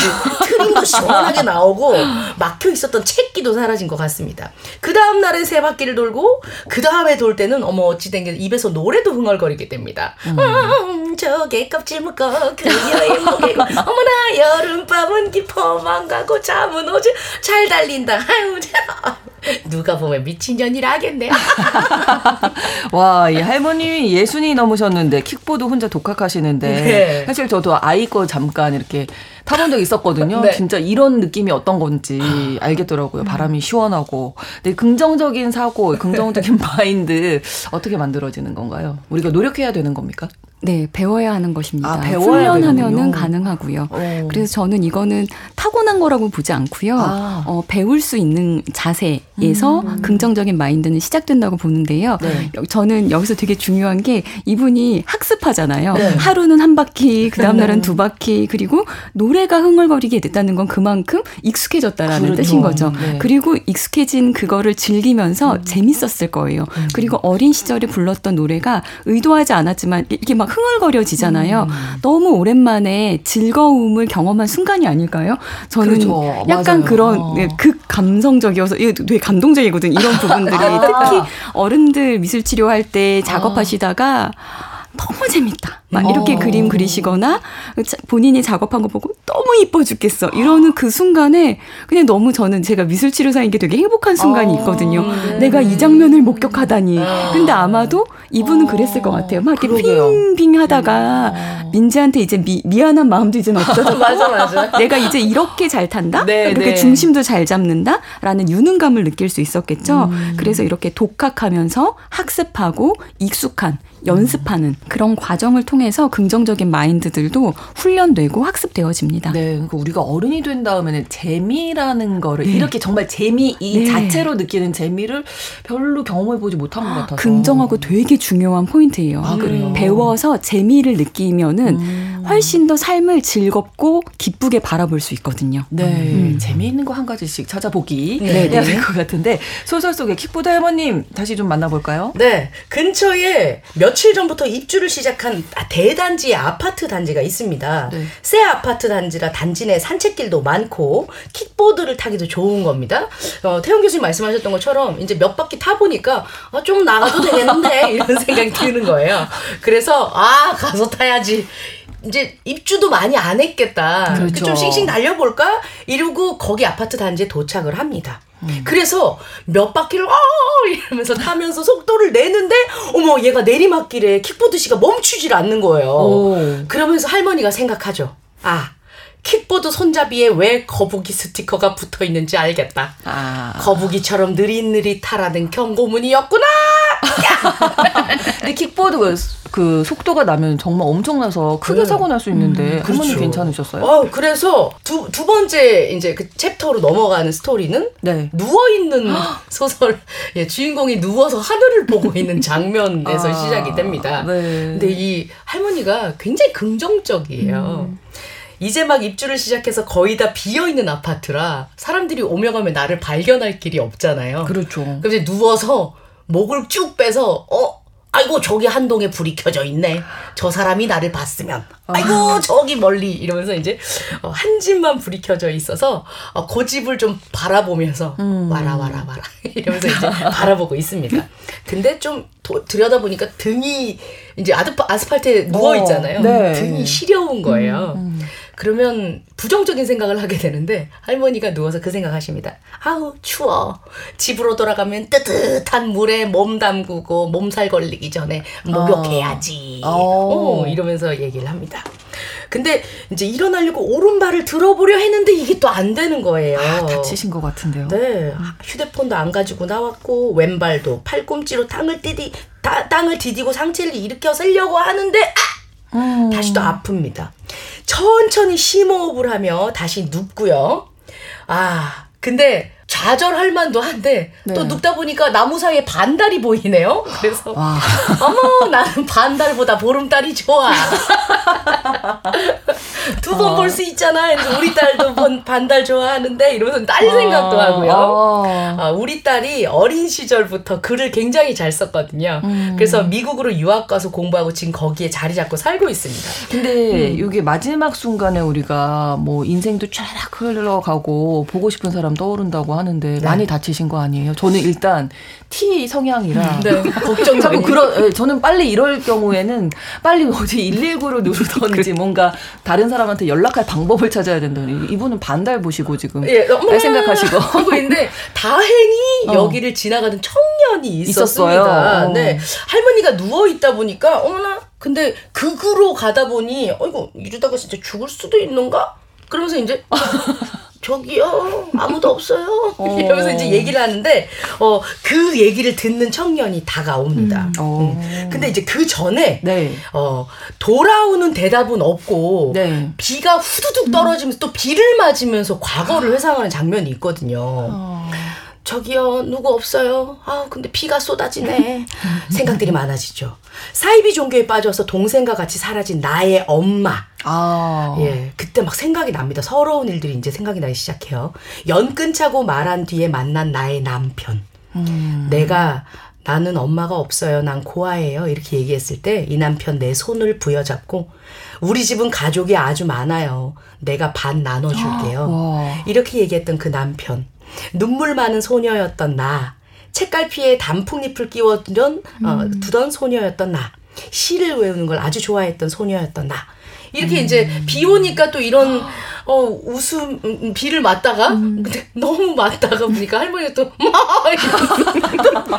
트림도 시원하게 나오고 막혀 있었던 채기도 사라진 것 같습니다. 그 다음 날은 세 바퀴를 돌고 그 다음에 돌 때는 어머 어찌 된게 입에서 노래도 흥얼거리게 됩니다. 음. 음 저게 껍질 묶어 그녀의 목에 어머나 여름밤은 깊어만 가고 잠은 오지 잘 달린다. 아유 누가 보면 미친년이라 하겠네. 와, 이 할머님이 예순이 넘으셨는데 킥보드 혼자 독학하시는데 네. 사실 저도 아이 거 잠깐 이렇게 타본 적 있었거든요. 네. 진짜 이런 느낌이 어떤 건지 알겠더라고요. 바람이 시원하고. 근데 긍정적인 사고, 긍정적인 마인드 어떻게 만들어지는 건가요? 우리가 노력해야 되는 겁니까? 네, 배워야 하는 것입니다. 아, 훈련하면은 가능하고요. 오. 그래서 저는 이거는 타고난 거라고 보지 않고요. 아. 어, 배울 수 있는 자세에서 음. 긍정적인 마인드는 시작된다고 보는데요. 네. 저는 여기서 되게 중요한 게 이분이 학습하잖아요. 네. 하루는 한 바퀴, 그 다음 날은 네. 두 바퀴, 그리고 노래가 흥얼거리게 됐다는 건 그만큼 익숙해졌다라는 그렇죠. 뜻인 거죠. 네. 그리고 익숙해진 그거를 즐기면서 음. 재밌었을 거예요. 음. 그리고 어린 시절에 불렀던 노래가 의도하지 않았지만 이렇게 막 흥얼거려지잖아요. 음. 너무 오랜만에 즐거움을 경험한 순간이 아닐까요? 저는 그렇죠. 약간 맞아요. 그런 어. 네, 극 감성적이어서 이게 되게 감동적이거든. 이런 부분들이 아. 특히 어른들 미술 치료할 때 작업하시다가 너무 재밌다. 막 이렇게 어. 그림 그리시거나 본인이 작업한 거 보고 너무 이뻐 죽겠어. 이러는 그 순간에 그냥 너무 저는 제가 미술치료사인 게 되게 행복한 순간이 어. 있거든요. 네. 내가 이 장면을 목격하다니. 어. 근데 아마도 이분은 그랬을 것 같아요. 막 이렇게 핑핑 하다가 음. 민지한테 이제 미, 미안한 마음도 이제 없어져. 맞아, 맞아. 내가 이제 이렇게 잘 탄다? 네, 이렇게 네. 중심도 잘 잡는다? 라는 유능감을 느낄 수 있었겠죠. 음. 그래서 이렇게 독학하면서 학습하고 익숙한 연습하는 그런 과정을 통해서 긍정적인 마인드들도 훈련되고 학습되어집니다. 네, 그러니까 우리가 어른이 된 다음에는 재미라는 거를 네. 이렇게 정말 재미 이 네. 자체로 느끼는 재미를 별로 경험해 보지 못한 것 같아서 긍정하고 되게 중요한 포인트예요. 아, 그래요? 배워서 재미를 느끼면은 음. 훨씬 더 삶을 즐겁고 기쁘게 바라볼 수 있거든요. 네, 음. 재미있는 거 한 가지씩 찾아보기 네. 해야 될 것 같은데 소설 속의 킥보드 할머님 다시 좀 만나볼까요? 네, 근처에 며칠 전부터 입주를 시작한 대단지 아파트 단지가 있습니다. 네. 새 아파트 단지라 단지 내 산책길도 많고 킥보드를 타기도 좋은 겁니다. 어, 태영 교수님 말씀하셨던 것처럼 이제 몇 바퀴 타 보니까 어, 좀 나가도 되겠는데 이런 생각이 드는 거예요. 그래서 아 가서 타야지. 이제 입주도 많이 안 했겠다. 그렇죠. 좀 싱싱 날려볼까? 이러고 거기 아파트 단지에 도착을 합니다. 음. 그래서 몇 바퀴를 어 이러면서 타면서 속도를 내는데 어머 얘가 내리막길에 킥보드 씨가 멈추질 않는 거예요. 오. 그러면서 할머니가 생각하죠. 아 킥보드 손잡이에 왜 거북이 스티커가 붙어 있는지 알겠다. 아. 거북이처럼 느릿느릿하라는 경고문이었구나. 근데 킥보드 그, 그 속도가 나면 정말 엄청나서 크게 네. 사고 날 수 있는데 음, 할머니 그렇죠. 괜찮으셨어요? 어, 그래서 두, 두 번째 이제 그 챕터로 넘어가는 스토리는 네. 누워 있는 소설. 예, 주인공이 누워서 하늘을 보고 있는 장면에서 아, 시작이 됩니다. 네. 근데 이 할머니가 굉장히 긍정적이에요. 음. 이제 막 입주를 시작해서 거의 다 비어 있는 아파트라 사람들이 오며 가면 나를 발견할 길이 없잖아요. 그렇죠. 그럼 이제 누워서 목을 쭉 빼서 어 아이고 저기 한 동에 불이 켜져 있네. 저 사람이 나를 봤으면 아이고 아. 저기 멀리 이러면서 이제 어, 한 집만 불이 켜져 있어서 어, 그 집을 좀 바라보면서 음. 와라 와라 와라 이러면서 이제 바라보고 있습니다. 근데 좀 도, 들여다보니까 등이 이제 아스팔트에 누워 어, 있잖아요. 어, 네. 등이 시려운 거예요. 음, 음. 그러면 부정적인 생각을 하게 되는데 할머니가 누워서 그 생각하십니다. 아우 추워. 집으로 돌아가면 뜨뜻한 물에 몸 담그고 몸살 걸리기 전에 목욕해야지. 어. 어. 이러면서 얘기를 합니다. 근데 이제 일어나려고 오른발을 들어보려 했는데 이게 또 안 되는 거예요. 아, 다치신 것 같은데요. 네. 휴대폰도 안 가지고 나왔고 왼발도 팔꿈치로 땅을 디디 다, 땅을 디디고 상체를 일으켜 세려고 하는데 아! 음. 다시 또 아픕니다. 천천히 심호흡을 하며 다시 눕고요. 아, 근데 좌절할 만도 한데 네. 또 눕다 보니까 나무 사이에 반달이 보이네요. 그래서 와. 어머 나는 반달보다 보름달이 좋아. 두 번 볼수 어. 있잖아. 우리 딸도 반달 좋아하는데 이러면서 딸 생각도 어. 하고요. 어. 아, 우리 딸이 어린 시절부터 글을 굉장히 잘 썼거든요. 음. 그래서 미국으로 유학 가서 공부하고 지금 거기에 자리 잡고 살고 있습니다. 근데 음. 이게 마지막 순간에 우리가 뭐 인생도 쫙 흘러가고 보고 싶은 사람 떠오른다고 하는 데 네. 많이 다치신 거 아니에요? 저는 일단 T 성향이라 네. 걱정이 자꾸 그런 예, 저는 빨리 이럴 경우에는 빨리 어디 119를 누르던지 뭔가 다른 사람한테 연락할 방법을 찾아야 된다니 이분은 반달 보시고 지금 예, 할 생각하시고 하고 있는데 다행히 어. 여기를 지나가는 청년이 있었습니다. 어. 네 할머니가 누워 있다 보니까 어머나 근데 극으로 가다 보니 어이구 이러다가 진짜 죽을 수도 있는가? 그러면서 이제 저기요 아무도 없어요 어. 이러면서 이제 얘기를 하는데 어 그 얘기를 듣는 청년이 다가옵니다. 음. 어. 음. 근데 이제 그 전에 네. 어 돌아오는 대답은 없고 네. 비가 후두둑 떨어지면서 음. 또 비를 맞으면서 과거를 회상하는 장면이 있거든요. 어. 저기요 누구 없어요? 아 근데 비가 쏟아지네. 생각들이 많아지죠. 사이비 종교에 빠져서 동생과 같이 사라진 나의 엄마. 아. 예 그때 막 생각이 납니다. 서러운 일들이 이제 생각이 나기 시작해요. 연 끊자고 말한 뒤에 만난 나의 남편. 음. 내가 나는 엄마가 없어요. 난 고아예요. 이렇게 얘기했을 때 이 남편 내 손을 부여잡고 우리 집은 가족이 아주 많아요. 내가 반 나눠줄게요. 이렇게 얘기했던 그 남편 눈물 많은 소녀였던 나, 책갈피에 단풍잎을 끼워두던 어, 음. 두던 소녀였던 나, 시를 외우는 걸 아주 좋아했던 소녀였던 나. 이렇게 음. 이제 비 오니까 또 이런 어 웃음 음, 음 비를 맞다가 음. 근데 너무 맞다가 보니까 할머니가 또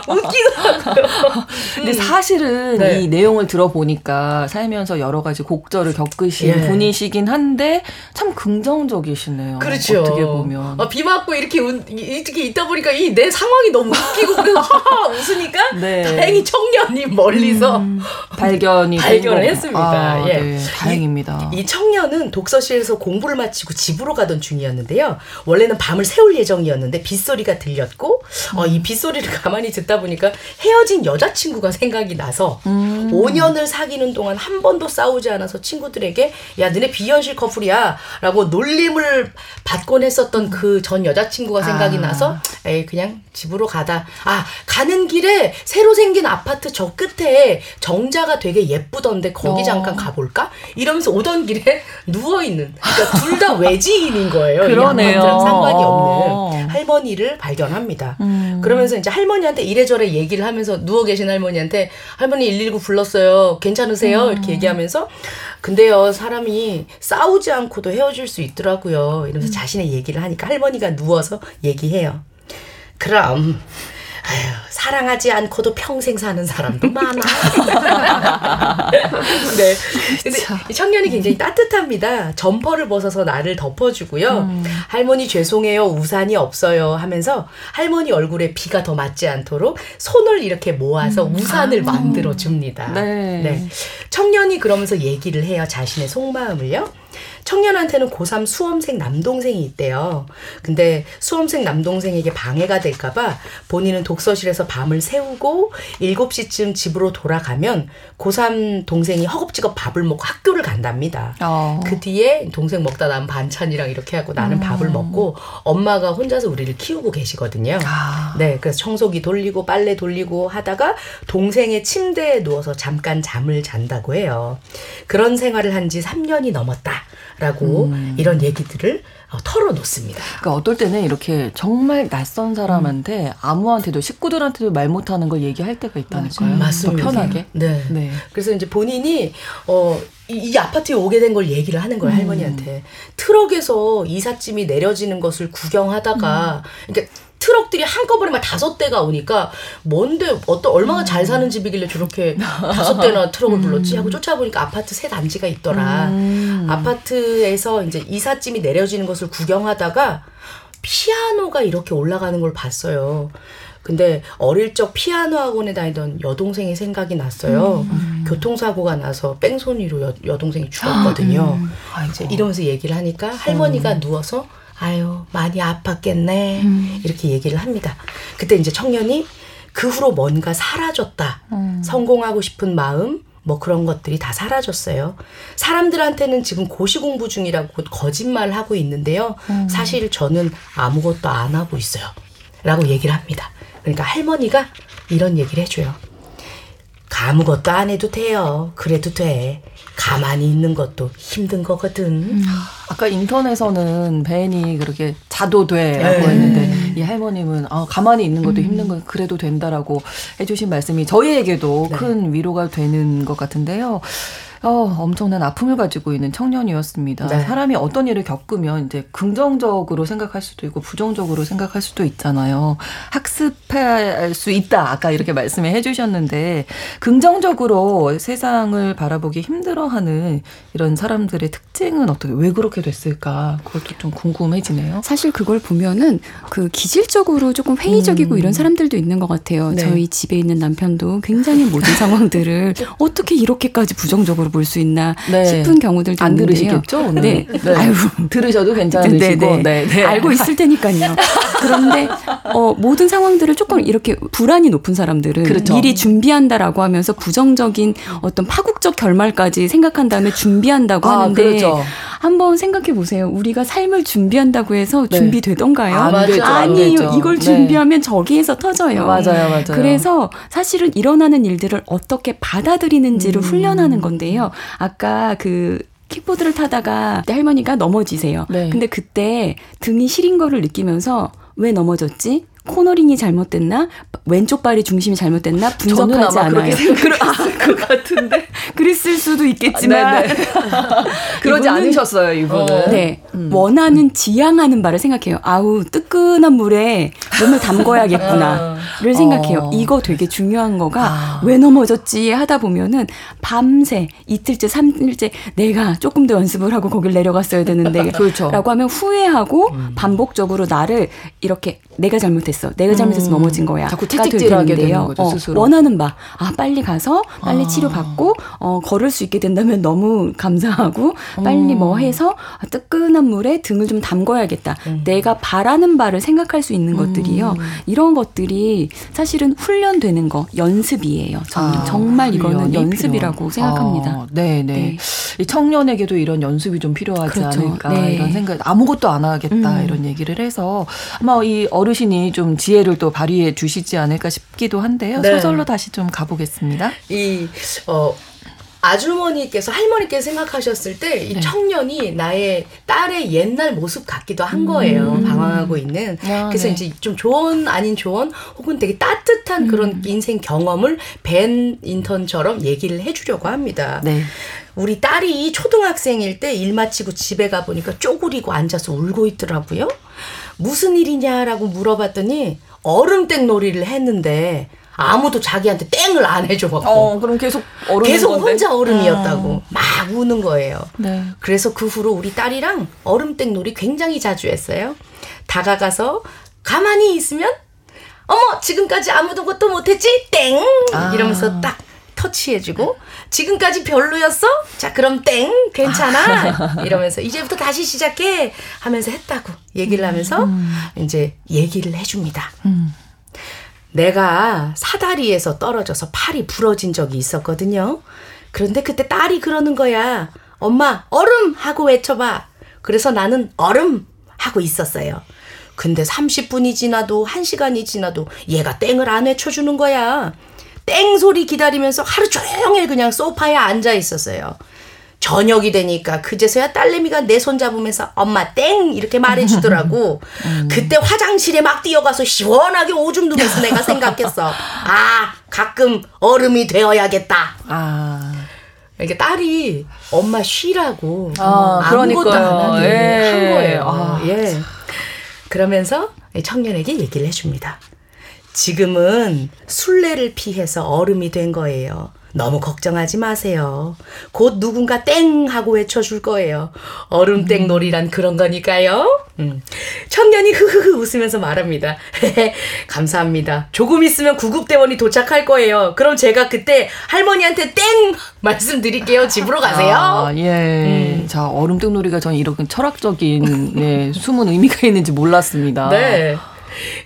웃기더라고요. 근데 음. 사실은 네. 이 내용을 들어보니까 살면서 여러 가지 곡절을 겪으신 예. 분이시긴 한데 참 긍정적이시네요. 그렇죠. 어떻게 보면 아, 비 맞고 이렇게 이렇게 있다 보니까 이 내 상황이 너무 웃기고 그래서 하하 웃으니까 네. 다행히 청년이 멀리서 음, 발견이 발견을 했습니다. 아, 예. 네, 다행입니다. 이, 이 청년은 독서실에서 공부를 마치고 집으로 가던 중이었는데요. 원래는 밤을 새울 예정이었는데 빗소리가 들렸고 음. 어, 이 빗소리를 가만히 듣다 보니까 헤어진 여자친구가 생각이 나서 음. 5년을 사귀는 동안 한 번도 싸우지 않아서 친구들에게 야 너네 비현실 커플이야 라고 놀림을 받곤 했었던 그 전 여자친구가 생각이 아. 나서 에이 그냥 집으로 가다 아 가는 길에 새로 생긴 아파트 저 끝에 정자가 되게 예쁘던데 거기 어. 잠깐 가볼까 이러면서 오던 길에 누워 있는 그러니까 둘 다 외지인인 거예요 그러네요 상관이 없는 어. 할머니를 발견합니다 음. 그러면서 이제 할머니한테 이래저래 얘기를 하면서 누워 계신 할머니한테 할머니 119 불렀어요 괜찮으세요 음. 이렇게 얘기하면서 근데요 사람이 싸우지 않고도 헤어질 수 있더라고요 이러면서 음. 자신의 얘기를 하니까 할머니가 누워서 얘기해요 그럼 아유, 사랑하지 않고도 평생 사는 사람도 많아. 네. 근데 청년이 굉장히 따뜻합니다. 점퍼를 벗어서 나를 덮어주고요. 음. 할머니 죄송해요. 우산이 없어요. 하면서 할머니 얼굴에 비가 더 맞지 않도록 손을 이렇게 모아서 음. 우산을 아. 만들어 줍니다. 네. 네. 청년이 그러면서 얘기를 해요. 자신의 속마음을요. 청년한테는 고3 수험생 남동생이 있대요. 근데 수험생 남동생에게 방해가 될까봐 본인은 독서실에서 밤을 새우고 7시쯤 집으로 돌아가면 고3 동생이 허겁지겁 밥을 먹고 학교를 간답니다. 어. 그 뒤에 동생 먹다 남은 반찬이랑 이렇게 하고 나는 음. 밥을 먹고 엄마가 혼자서 우리를 키우고 계시거든요. 아. 네, 그래서 청소기 돌리고 빨래 돌리고 하다가 동생의 침대에 누워서 잠깐 잠을 잔다고 해요. 그런 생활을 한 지 3년이 넘었다. 라고 음. 이런 얘기들을 어, 털어놓습니다. 그러니까 어떨 때는 이렇게 정말 낯선 사람한테 음. 아무한테도 식구들한테도 말 못하는 걸 얘기할 때가 있다니까요. 맞습니다. 편하게. 네. 네. 그래서 이제 본인이 어. 이, 이 아파트에 오게 된 걸 얘기를 하는 거예요, 음. 할머니한테. 트럭에서 이삿짐이 내려지는 것을 구경하다가, 음. 그러니까 트럭들이 한꺼번에 막 다섯 대가 오니까 뭔데 어떤 얼마나 잘 사는 집이길래 저렇게 다섯 대나 트럭을 불렀지 하고 쫓아보니까 아파트 새 단지가 있더라. 음. 아파트에서 이제 이삿짐이 내려지는 것을 구경하다가 피아노가 이렇게 올라가는 걸 봤어요. 근데 어릴 적 피아노 학원에 다니던 여동생이 생각이 났어요. 음. 교통사고가 나서 뺑소니로 여, 여동생이 죽었거든요. 음. 이제 이러면서 얘기를 하니까 할머니가 음. 누워서 아유, 많이 아팠겠네. 음. 이렇게 얘기를 합니다. 그때 이제 청년이 그 후로 뭔가 사라졌다. 음. 성공하고 싶은 마음, 뭐 그런 것들이 다 사라졌어요. 사람들한테는 지금 고시 공부 중이라고 거짓말 하고 있는데요. 음. 사실 저는 아무것도 안 하고 있어요. 라고 얘기를 합니다. 그러니까 할머니가 이런 얘기를 해줘요. 아무것도 안 해도 돼요. 그래도 돼. 가만히 있는 것도 힘든 거거든. 음. 아까 인터넷에서는 벤이 그렇게 자도 돼라고 네. 했는데 이 할머님은 아, 가만히 있는 것도 음. 힘든 거 그래도 된다라고 해주신 말씀이 저희에게도 네. 큰 위로가 되는 것 같은데요. 어, 엄청난 아픔을 가지고 있는 청년이었습니다. 네. 사람이 어떤 일을 겪으면 이제 긍정적으로 생각할 수도 있고 부정적으로 생각할 수도 있잖아요. 학습할 수 있다. 아까 이렇게 말씀해 주셨는데 긍정적으로 세상을 바라보기 힘들어하는 이런 사람들의 특징은 어떻게 왜 그렇게 됐을까? 그것도 좀 궁금해지네요. 사실 그걸 보면은 그 기질적으로 조금 회의적이고 음. 이런 사람들도 있는 것 같아요. 네. 저희 집에 있는 남편도 굉장히 모든 상황들을 어떻게 이렇게까지 부정적으로 볼 수 있나 네. 싶은 경우들도 안 있는데요. 들으시겠죠? 오늘? 네. 네. 아유 들으셔도 괜찮으시고 네, 네. 네, 네. 알고 있을 테니까요. 그런데 어, 모든 상황들을 조금 이렇게 불안이 높은 사람들은 그렇죠. 미리 준비한다라고 하면서 부정적인 어떤 파국적 결말까지 생각한 다음에 준비한다고 아, 하는데 그렇죠. 한번 생각해 보세요. 우리가 삶을 준비한다고 해서 네. 준비되던가요? 안 되죠, 아니에요. 이걸 준비하면 저기에서 터져요. 맞아요, 맞아요. 그래서 사실은 일어나는 일들을 어떻게 받아들이는지를 음. 훈련하는 건데요. 아까 그 킥보드를 타다가 할머니가 넘어지세요. 네. 근데 그때 등이 시린 거를 느끼면서 왜 넘어졌지? 코너링이 잘못됐나 왼쪽 발이 중심이 잘못됐나 분석하지 않아요. 그렇게 생각을 것 같은데 그랬을 수도 있겠지만 그러지 않으셨어요 이분은. 어. 네 음. 원하는 지향하는 바를 생각해요. 아우 뜨끈한 물에 몸을 담궈야겠구나를 어. 생각해요. 이거 되게 중요한 거가 아. 왜 넘어졌지 하다 보면은 밤새 이틀째 삼일째 내가 조금 더 연습을 하고 거길 내려갔어야 되는데 그렇죠. 라고 하면 후회하고 음. 반복적으로 나를 이렇게 내가 잘못했 어. 내가 잘못해서 음. 넘어진 거야. 자꾸 채찍질하게 되는 거죠, 어, 원하는 바. 아, 빨리 가서 빨리 아. 치료받고 어, 걸을 수 있게 된다면 너무 감사하고 빨리 뭐 음. 해서 뜨끈한 물에 등을 좀 담궈야겠다. 음. 내가 바라는 바를 생각할 수 있는 것들이요. 음. 이런 것들이 사실은 훈련되는 거, 연습이에요. 저는 아, 정말 이거는 연습이라고 필요. 생각합니다. 아, 네, 네. 이 청년에게도 이런 연습이 좀 필요하지 그렇죠. 않을까 네. 이런 생각. 아무것도 안 하겠다 음. 이런 얘기를 해서 아마 이 어르신이 좀 지혜를 또 발휘해 주시지 않을까 싶기도 한데요. 네. 소설로 다시 좀 가보겠습니다. 이 어. 아주머니께서 할머니께서 생각하셨을 때이 네. 청년이 나의 딸의 옛날 모습 같기도 한 거예요. 음. 방황하고 있는. 아, 그래서 네. 이제 좀 조언 아닌 조언 혹은 되게 따뜻한 음. 그런 인생 경험을 벤 인턴처럼 얘기를 해주려고 합니다. 네. 우리 딸이 초등학생일 때 일 마치고 집에 가 보니까 쪼그리고 앉아서 울고 있더라고요. 무슨 일이냐라고 물어봤더니 얼음땡 놀이를 했는데 아무도 자기한테 땡을 안 해줘 갖고. 어, 그럼 계속 얼음 계속 건데? 혼자 얼음이었다고 어. 막 우는 거예요. 네. 그래서 그 후로 우리 딸이랑 얼음땡 놀이 굉장히 자주 했어요. 다가가서 가만히 있으면 어머 지금까지 아무도 것도 못했지 땡 아. 이러면서 딱 터치해주고 지금까지 별로였어? 자 그럼 땡 괜찮아 이러면서 이제부터 다시 시작해 하면서 했다고 얘기를 하면서 음. 이제 얘기를 해줍니다. 음. 내가 사다리에서 떨어져서 팔이 부러진 적이 있었거든요. 그런데 그때 딸이 그러는 거야. 엄마 얼음 하고 외쳐봐. 그래서 나는 얼음 하고 있었어요. 근데 30분이 지나도 1시간이 지나도 얘가 땡을 안 외쳐주는 거야. 땡 소리 기다리면서 하루 종일 그냥 소파에 앉아 있었어요. 저녁이 되니까 그제서야 딸내미가 내 손 잡으면서 엄마 땡 이렇게 말해주더라고. 음. 그때 화장실에 막 뛰어가서 시원하게 오줌 누면서 내가 생각했어. 아 가끔 얼음이 되어야겠다. 아. 이게 딸이 엄마 쉬라고 아, 아무것도 안 하게 예. 한 거예요. 아. 예. 그러면서 청년에게 얘기를 해줍니다. 지금은 술래를 피해서 얼음이 된 거예요. 너무 걱정하지 마세요. 곧 누군가 땡 하고 외쳐줄 거예요. 얼음땡 음. 놀이란 그런 거니까요. 음. 청년이 흐흐흐 웃으면서 말합니다. 감사합니다. 조금 있으면 구급대원이 도착할 거예요. 그럼 제가 그때 할머니한테 땡 말씀드릴게요. 집으로 가세요. 아, 예. 음. 자, 얼음땡 놀이가 전 이렇게 철학적인 네, 숨은 의미가 있는지 몰랐습니다. 네.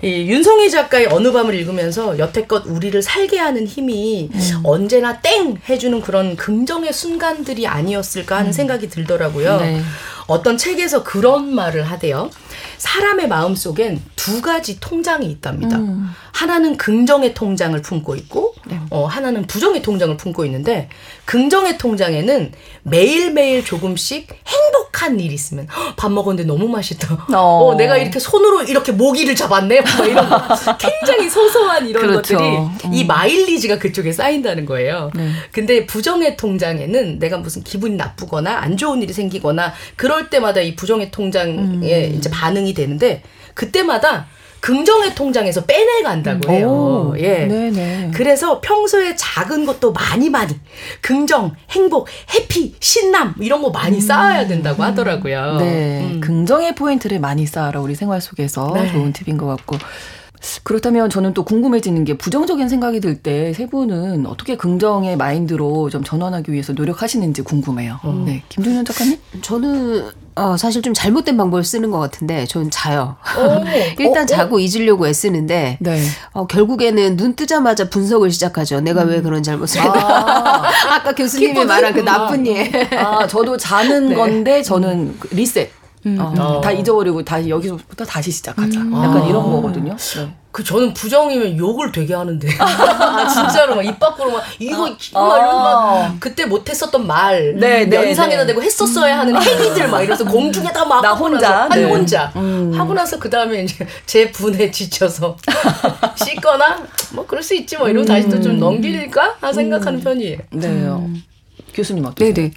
이 윤성희 작가의 어느 밤을 읽으면서 여태껏 우리를 살게 하는 힘이 음. 언제나 땡 해주는 그런 긍정의 순간들이 아니었을까 하는 음. 생각이 들더라고요. 네. 어떤 책에서 그런 말을 하대요. 사람의 마음 속엔 두 가지 통장이 있답니다. 음. 하나는 긍정의 통장을 품고 있고, 네. 어, 하나는 부정의 통장을 품고 있는데, 긍정의 통장에는 매일매일 조금씩 행복한 일이 있으면, 밥 먹었는데 너무 맛있다. 어. 어 내가 이렇게 손으로 이렇게 모기를 잡았네. 뭐 이런 굉장히 소소한 이런 그렇죠. 것들이 음. 이 마일리지가 그쪽에 쌓인다는 거예요. 네. 근데 부정의 통장에는 내가 무슨 기분이 나쁘거나 안 좋은 일이 생기거나 그럴 때마다 이 부정의 통장에 음. 이제 반응이 되는데 그때마다 긍정의 통장에서 빼내간다고 해요. 오, 예. 네네. 그래서 평소에 작은 것도 많이 많이 긍정, 행복, 해피, 신남 이런 거 많이 음. 쌓아야 된다고 하더라고요. 네. 음. 긍정의 포인트를 많이 쌓아라 우리 생활 속에서 네. 좋은 팁인 것 같고. 그렇다면 저는 또 궁금해지는 게 부정적인 생각이 들 때 세 분은 어떻게 긍정의 마인드로 좀 전환하기 위해서 노력하시는지 궁금해요. 음. 네, 김종현 작가님? 저는 어, 사실 좀 잘못된 방법을 쓰는 것 같은데 전 자요. 일단 어, 어? 자고 잊으려고 애쓰는데 네. 어, 결국에는 눈 뜨자마자 분석을 시작하죠. 내가 음. 왜 그런 잘못을 했나. 아. 까 교수님이 말한 그 나쁜 예. 아, 저도 자는 네. 건데 저는 음. 리셋. 음. 어. 다 잊어버리고 다시 여기서부터 다시 시작하자. 음. 약간 아. 이런 거거든요. 네. 그 저는 부정이면 욕을 되게 하는데 아, 진짜로 막 입 밖으로 막 이거 아. 막 이런 막 그때 못 했었던 말 네, 네, 연상에다 네. 대고 했었어야 하는 행위들 막 이래서 공중에다 막 나 혼자 네. 혼자 음. 하고 나서 그 다음에 이제 제 분에 지쳐서 씻거나 뭐 그럴 수 있지 뭐 이러고 음. 다시 또 좀 넘길까 하 생각하는 음. 편이에요. 네. 음. 교수님 어떠세요? 네네.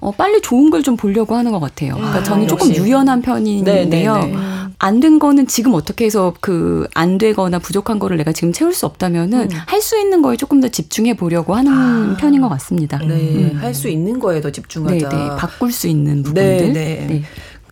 어, 빨리 좋은 걸 좀 보려고 하는 것 같아요. 그러니까 아, 저는 조금 유연한 편인데요. 안 된 거는 지금 어떻게 해서 그 안 되거나 부족한 거를 내가 지금 채울 수 없다면은 음. 할수 있는 거에 조금 더 집중해 보려고 하는 아. 편인 것 같습니다. 네. 음. 할수 있는 거에 더 집중하자. 네네. 바꿀 수 있는 부분들. 네 네. 네.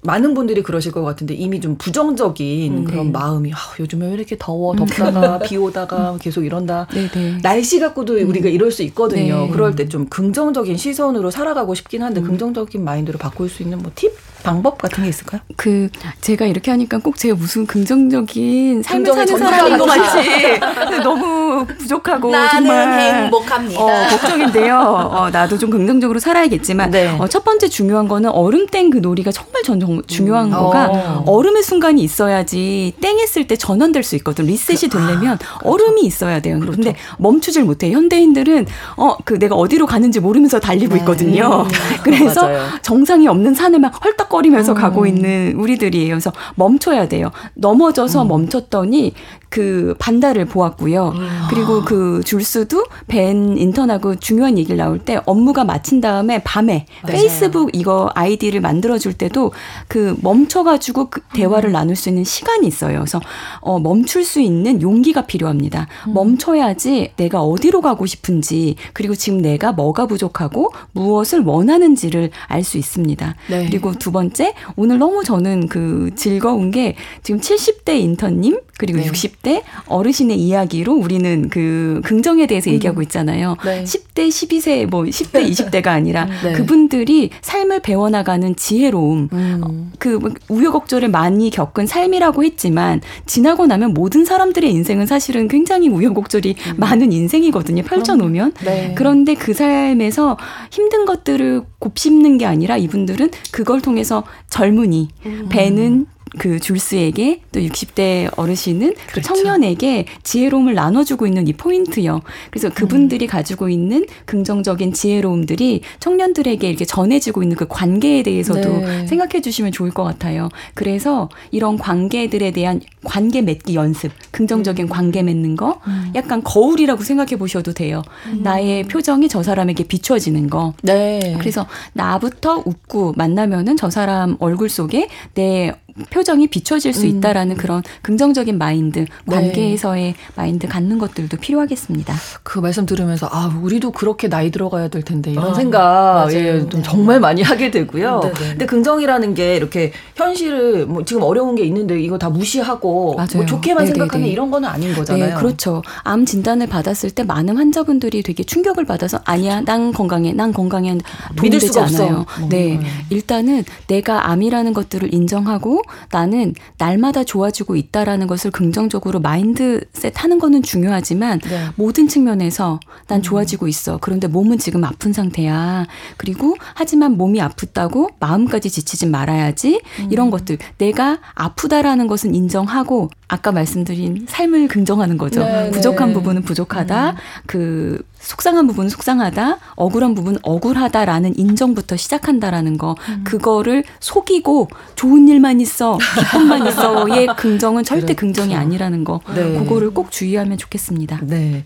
많은 분들이 그러실 것 같은데 이미 좀 부정적인 음, 그런 네. 마음이 아, 요즘에 왜 이렇게 더워 덥다가 비 오다가 계속 이런다 네, 네. 날씨 갖고도 음. 우리가 이럴 수 있거든요. 네. 그럴 때 좀 긍정적인 시선으로 살아가고 싶긴 한데 음. 긍정적인 마인드로 바꿀 수 있는 뭐 팁? 방법 같은 게 있을까요? 그 제가 이렇게 하니까 꼭 제가 무슨 긍정적인 삶을 사는 사람인 것 같이 너무 부족하고 정말 행복합니다. 어, 걱정인데요. 어, 나도 좀 긍정적으로 살아야겠지만 네. 어, 첫 번째 중요한 거는 얼음 땡 그 놀이가 정말 전 중요한 음. 거가 어. 얼음의 순간이 있어야지 땡 했을 때 전환될 수 있거든. 리셋이 그, 되려면 아. 얼음이 있어야 돼요. 그렇죠. 근데 멈추질 못해. 현대인들은 어 그 내가 어디로 가는지 모르면서 달리고 네. 있거든요. 그래서 맞아요. 정상이 없는 산에만 헐떡 헉헉거리면서 음. 가고 있는 우리들이에요. 그래서 멈춰야 돼요. 넘어져서 음. 멈췄더니 그 반달을 보았고요. 음. 그리고 그 줄수도 벤 인턴하고 중요한 얘기를 나올 때 업무가 마친 다음에 밤에 맞아요. 페이스북 이거 아이디를 만들어 줄 때도 그 멈춰 가지고 그 대화를 음. 나눌 수 있는 시간이 있어요. 그래서 어 멈출 수 있는 용기가 필요합니다. 음. 멈춰야지 내가 어디로 가고 싶은지 그리고 지금 내가 뭐가 부족하고 무엇을 원하는지를 알 수 있습니다. 네. 그리고 두 번째 오늘 너무 저는 그 즐거운 게 지금 70대 인턴님 그리고 네. 60대 어르신의 이야기로 우리는 그 긍정에 대해서 음. 얘기하고 있잖아요. 네. 10대, 12세, 뭐 10대, 20대가 아니라 네. 그분들이 삶을 배워나가는 지혜로움, 음. 어, 그 우여곡절을 많이 겪은 삶이라고 했지만 지나고 나면 모든 사람들의 인생은 사실은 굉장히 우여곡절이 음. 많은 인생이거든요. 펼쳐놓으면. 네. 그런데 그 삶에서 힘든 것들을 곱씹는 게 아니라 이분들은 그걸 통해서 젊은이, 음. 배는 그 줄스에게 또 60대 어르신은 그 그렇죠. 청년에게 지혜로움을 나눠주고 있는 이 포인트요. 그래서 음. 그분들이 음. 가지고 있는 긍정적인 지혜로움들이 청년들에게 이렇게 전해지고 있는 그 관계에 대해서도 네. 생각해 주시면 좋을 것 같아요. 그래서 이런 관계들에 대한 관계 맺기 연습, 긍정적인 음. 관계 맺는 거, 음. 약간 거울이라고 생각해 보셔도 돼요. 음. 나의 표정이 저 사람에게 비춰지는 거. 네. 그래서 나부터 웃고 만나면은 저 사람 얼굴 속에 내 표정이 비춰질 수 음. 있다라는 음. 그런 긍정적인 마인드, 네. 관계에서의 네. 마인드 갖는 것들도 필요하겠습니다. 그 말씀 들으면서 아 우리도 그렇게 나이 들어가야 될 텐데 이런 아, 생각 예, 좀 네. 정말 많이 하게 되고요. 네, 네. 근데 긍정이라는 게 이렇게 현실을 뭐 지금 어려운 게 있는데 이거 다 무시하고 뭐 좋게만 네네네. 생각하는 이런 거는 아닌 거잖아요. 네, 그렇죠. 암 진단을 받았을 때 많은 환자분들이 되게 충격을 받아서 아니야, 난 건강해, 난 건강해 도움되지 않아요. 없어. 네, 음. 일단은 내가 암이라는 것들을 인정하고 나는 날마다 좋아지고 있다라는 것을 긍정적으로 마인드셋 하는 거는 중요하지만 네. 모든 측면에서 난 음. 좋아지고 있어. 그런데 몸은 지금 아픈 상태야. 그리고 하지만 몸이 아프다고 마음까지 지치지 말아야지. 음. 이런 것들. 내가 아프다라는 것은 인정하고 아까 말씀드린 삶을 긍정하는 거죠. 네, 부족한 네. 부분은 부족하다. 음. 그 속상한 부분은 속상하다, 억울한 부분은 억울하다라는 인정부터 시작한다라는 거, 음. 그거를 속이고 좋은 일만 있어, 기쁨만 있어의 긍정은 절대 그렇죠. 긍정이 아니라는 거, 네. 그거를 꼭 주의하면 좋겠습니다. 네.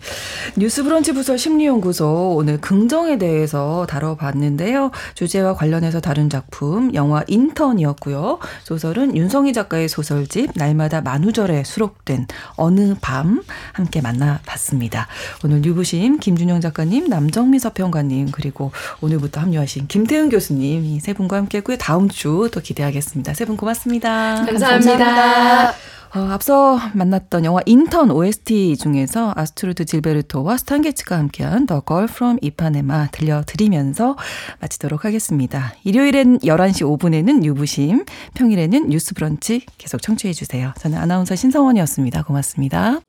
뉴스브런치 부설 심리연구소 오늘 긍정에 대해서 다뤄봤는데요. 주제와 관련해서 다룬 작품 영화 인턴이었고요. 소설은 윤성희 작가의 소설집 날마다 만우절에 수록된 어느 밤 함께 만나봤습니다. 오늘 뉴부심 김준 김준영 작가님, 남정미 서평가님, 그리고 오늘부터 합류하신 김태은 교수님 이 세 분과 함께 했고요. 다음 주 또 기대하겠습니다. 세 분 고맙습니다. 감사합니다. 감사합니다. 어, 앞서 만났던 영화 인턴 OST 중에서 아스트루드 질베르토와 스탄 게츠가 함께한 The Girl from Ipanema 들려드리면서 마치도록 하겠습니다. 일요일엔 11시 5분에는 뉴부심, 평일에는 뉴스 브런치 계속 청취해 주세요. 저는 아나운서 신성원이었습니다. 고맙습니다.